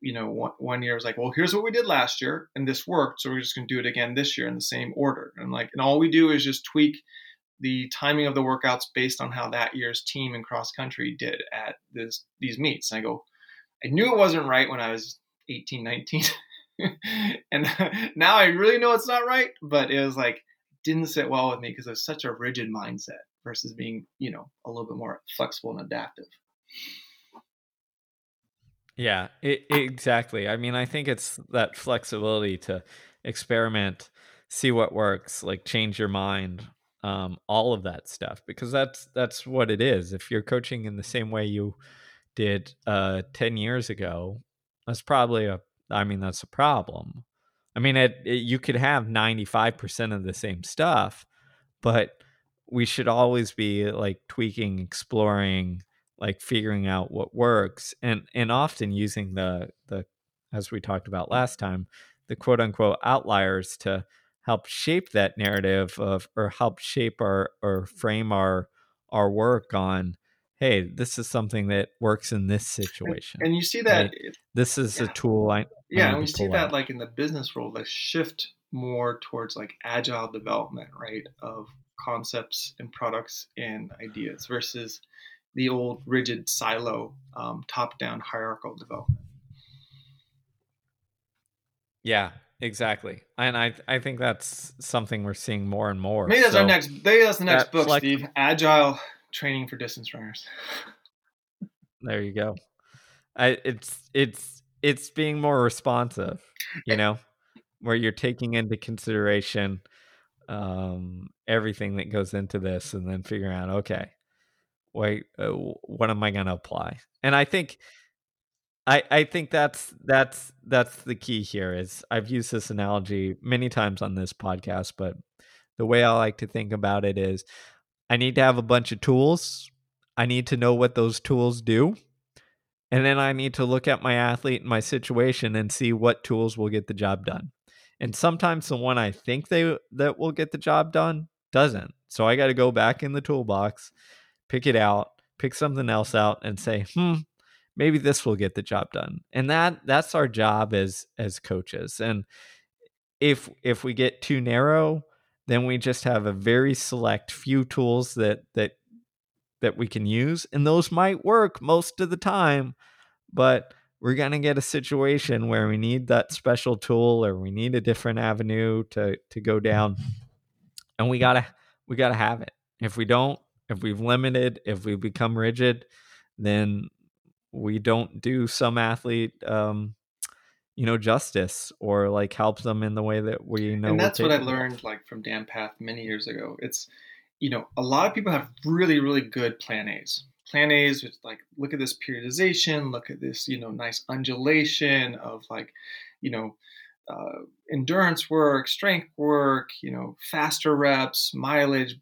you know, one, one year was like, well, here's what we did last year, and this worked, so we're just going to do it again this year in the same order. And like, and all we do is just tweak the timing of the workouts based on how that year's team in cross country did at this these meets. And I go, I knew it wasn't right when I was 18, 19. [LAUGHS] and [LAUGHS] now I really know it's not right, but it was like didn't sit well with me because it was such a rigid mindset versus being, you know, a little bit more flexible and adaptive. Yeah, it, exactly. I mean, I think it's that flexibility to experiment, see what works, like change your mind, um, all of that stuff, because that's that's what it is. If you're coaching in the same way you did uh, ten years ago, that's probably a. I mean, that's a problem. I mean, it, it, you could have 95% of the same stuff, but we should always be like tweaking, exploring, like figuring out what works and and often using the the as we talked about last time, the quote unquote outliers to help shape that narrative of or help shape our or frame our our work on hey, this is something that works in this situation. And, and you see that this is yeah. a tool I yeah, and we see that out. like in the business world, like shift more towards like agile development, right, of concepts and products and ideas versus the old rigid silo, um, top-down hierarchical development. Yeah, exactly, and I I think that's something we're seeing more and more. Maybe that's so our next. Maybe that's the next book, Steve. Agile training for distance runners. There you go. I it's it's it's being more responsive, you know, where you're taking into consideration um, everything that goes into this and then figuring out, okay, wait, uh, what am I going to apply? And I think, I, I think that's that's that's the key here is I've used this analogy many times on this podcast, but the way I like to think about it is I need to have a bunch of tools. I need to know what those tools do. And then I need to look at my athlete and my situation and see what tools will get the job done. And sometimes the one I think they that will get the job done doesn't. So I got to go back in the toolbox, pick it out, pick something else out and say, "Hmm, maybe this will get the job done." And that that's our job as as coaches. And if if we get too narrow, then we just have a very select few tools that that that we can use and those might work most of the time but we're going to get a situation where we need that special tool or we need a different avenue to to go down and we got to we got to have it if we don't if we've limited if we become rigid then we don't do some athlete um you know justice or like help them in the way that we know and that's what i learned like from Dan Pfaff many years ago it's you know, a lot of people have really, really good plan A's. Plan A's, which like look at this periodization, look at this, you know, nice undulation of like, you know, uh, endurance work, strength work, you know, faster reps, mileage,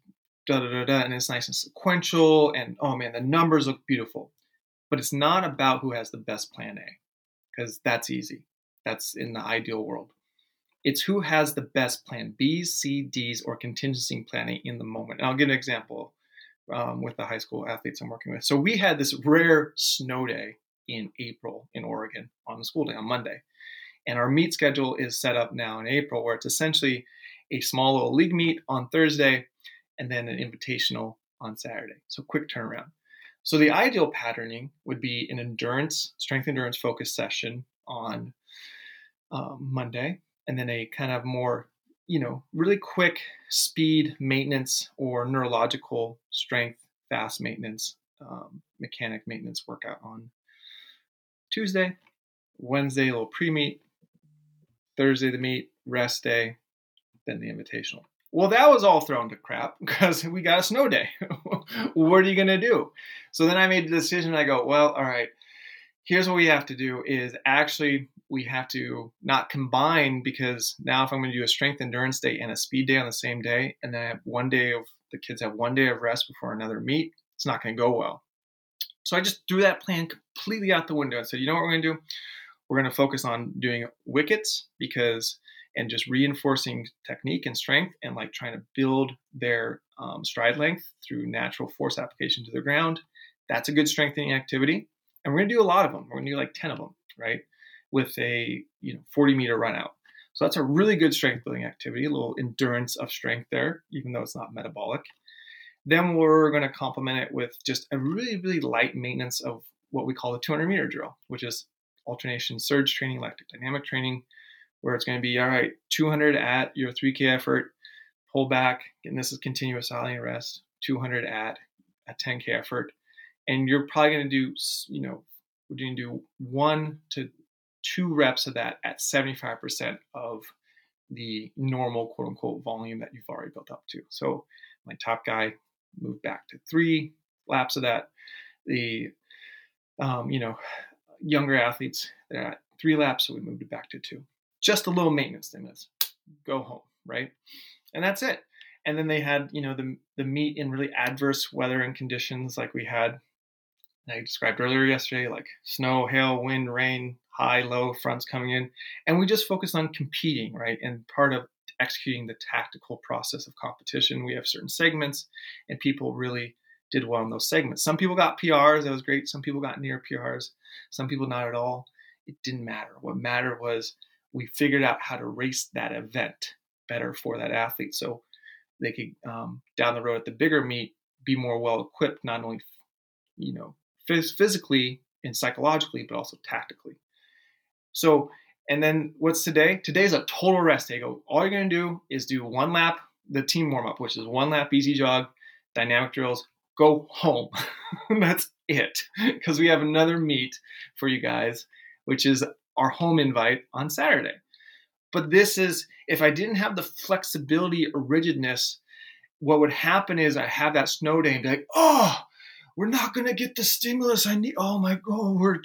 da da da da, and it's nice and sequential. And oh man, the numbers look beautiful. But it's not about who has the best plan A, because that's easy. That's in the ideal world. It's who has the best plan B's, C, D's, or contingency planning in the moment. And I'll give an example. um, with the high school athletes I'm working with. So we had this rare snow day in April in Oregon on a school day on Monday. And our meet schedule is set up now in April where it's essentially a small little league meet on Thursday and then an invitational on Saturday. So quick turnaround. So the ideal patterning would be an endurance, strength endurance focused session on um, Monday, and then a kind of more, you know, really quick speed maintenance or neurological strength fast maintenance, um, mechanic maintenance workout on Tuesday, Wednesday, a little pre meet, Thursday, the meet, rest day, then the invitational. Well, that was all thrown to crap [LAUGHS] because we got a snow day. what are you going to do? So then I made the decision. I go, well, all right, here's what we have to do is actually we have to not combine because now if I'm going to do a strength endurance day and a speed day on the same day, and then I have one day of the kids have one day of rest before another meet, it's not going to go well. So I just threw that plan completely out the window and said, you know what we're going to do? We're going to focus on doing wickets because and just reinforcing technique and strength and like trying to build their um, stride length through natural force application to the ground. That's a good strengthening activity. And we're going to do a lot of them. We're going to do like 10 of them, right? With a you know 40 meter run out. So that's a really good strength building activity, a little endurance of strength there, even though it's not metabolic. Then we're going to complement it with just a really, really light maintenance of what we call the 200 meter drill, which is alternation surge training, lactic dynamic training, where it's going to be all right, 200 at your 3K effort, pull back, and this is continuous silent rest, 200 at a 10K effort. And you're probably going to do, you know, we're going to do one to two reps of that at 75% of the normal quote unquote volume that you've already built up to. So my top guy moved back to three laps of that. The, um, you know, younger athletes, they're at three laps, so we moved it back to two just a little maintenance thing. That's go home, right? And that's it. And then they had, you know, the the meet in really adverse weather and conditions like we had I described earlier yesterday, like snow, hail, wind, rain, high, low fronts coming in. And we just focused on competing, right? And part of executing the tactical process of competition, we have certain segments, and people really did well in those segments. Some people got PRs, that was great. Some people got near PRs, some people not at all. It didn't matter. What mattered was we figured out how to race that event better for that athlete so they could um, down the road at the bigger meet be more well equipped not only you know phys- physically and psychologically but also tactically. So and then what's today? Today's a total rest day. Go all you're going to do is do one lap the team warm up which is one lap easy jog dynamic drills go home. [LAUGHS] That's it because we have another meet for you guys which is our home invite on Saturday. But this is, if I didn't have the flexibility or rigidness, what would happen is I have that snow day and be like, oh, we're not going to get the stimulus I need. Oh my God, we're,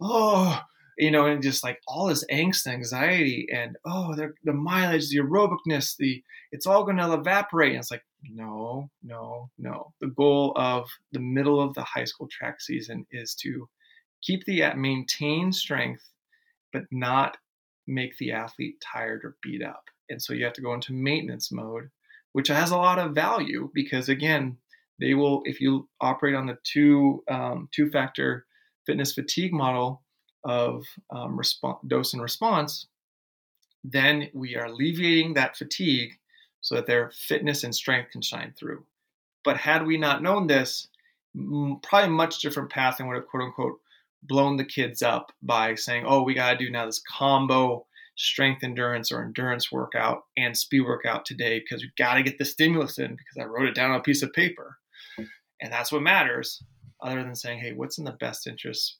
oh, you know, and just like all this angst and anxiety and, oh, the mileage, the aerobicness, the, it's all going to evaporate. And it's like, no, no, no. The goal of the middle of the high school track season is to keep the, uh, maintain strength but not make the athlete tired or beat up. And so you have to go into maintenance mode, which has a lot of value because again, they will if you operate on the two um, two factor fitness fatigue model of um, dose and response, then we are alleviating that fatigue so that their fitness and strength can shine through. But had we not known this, probably much different path and would have quote unquote blown the kids up by saying, oh, we got to do now this combo strength endurance or endurance workout and speed workout today because we got to get the stimulus in because I wrote it down on a piece of paper. And that's what matters, other than saying, hey, what's in the best interest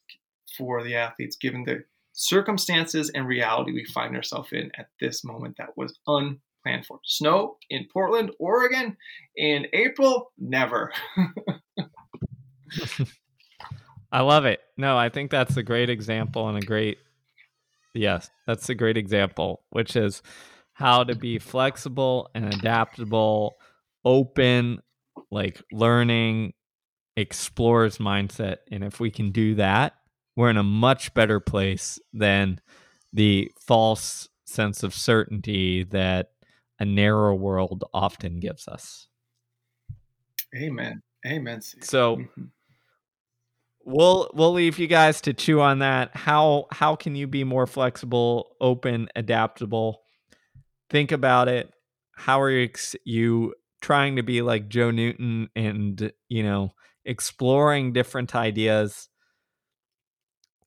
for the athletes given the circumstances and reality we find ourselves in at this moment that was unplanned for. Snow in Portland, Oregon in April, never. [LAUGHS] I love it. No, I think that's a great example and a great yes, that's a great example, which is how to be flexible and adaptable, open, like learning, explorers mindset. And if we can do that, we're in a much better place than the false sense of certainty that a narrow world often gives us. Amen. Amen. So Mhm. We'll we'll leave you guys to chew on that. How how can you be more flexible, open, adaptable? Think about it. How are you you trying to be like Joe Newton and you know exploring different ideas?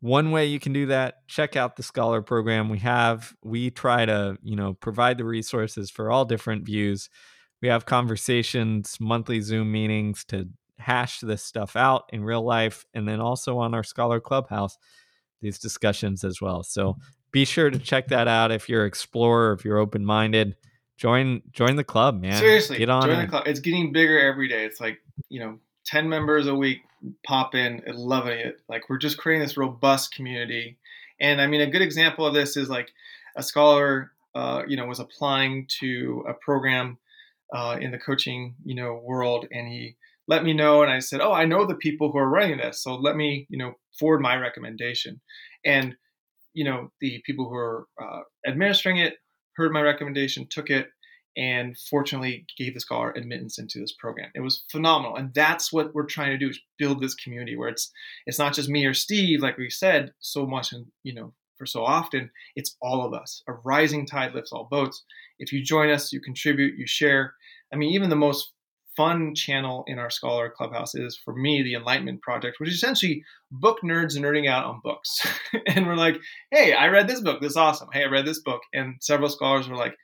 One way you can do that, check out the scholar program we have. We try to, you know, provide the resources for all different views. We have conversations, monthly Zoom meetings to hash this stuff out in real life and then also on our scholar clubhouse these discussions as well. So be sure to check that out if you're an explorer, if you're open-minded. Join join the club, man. Seriously, Get on join in. the club. It's getting bigger every day. It's like you know, ten members a week pop in, loving it. Like we're just creating this robust community. And I mean, a good example of this is like a scholar, uh, you know, was applying to a program uh, in the coaching, you know, world, and he let me know, and I said, "Oh, I know the people who are running this, so let me, you know, forward my recommendation." And you know, the people who are uh, administering it heard my recommendation, took it, and fortunately gave the scholar admittance into this program. It was phenomenal, and that's what we're trying to do is build this community where it's it's not just me or Steve, like we said so much, and you know, for so often, it's all of us. A rising tide lifts all boats. If you join us, you contribute, you share. I mean, even the most fun channel in our scholar clubhouse is for me the enlightenment project which is essentially book nerds nerding out on books. [LAUGHS] And we're like hey i read this book. This is awesome. Hey i read this book. And several scholars were like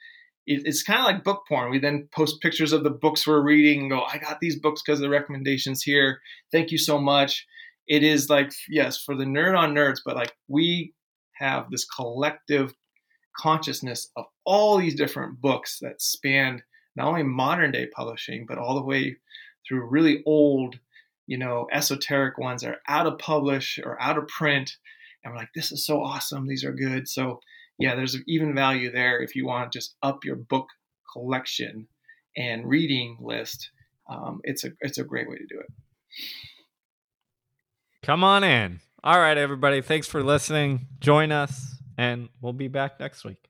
it's kind of like book porn. We then post pictures of the books we're reading and go i got these books because of the recommendations here. Thank you so much. It is like yes for the nerd on nerds but like we have this collective consciousness of all these different books that span not only modern day publishing, but all the way through really old, you know, esoteric ones that are out of publish or out of print. And we're like, this is so awesome. These are good. So yeah, there's even value there if you want to just up your book collection and reading list. Um, it's a it's a great way to do it. Come on in. All right, everybody. Thanks for listening. Join us, and we'll be back next week.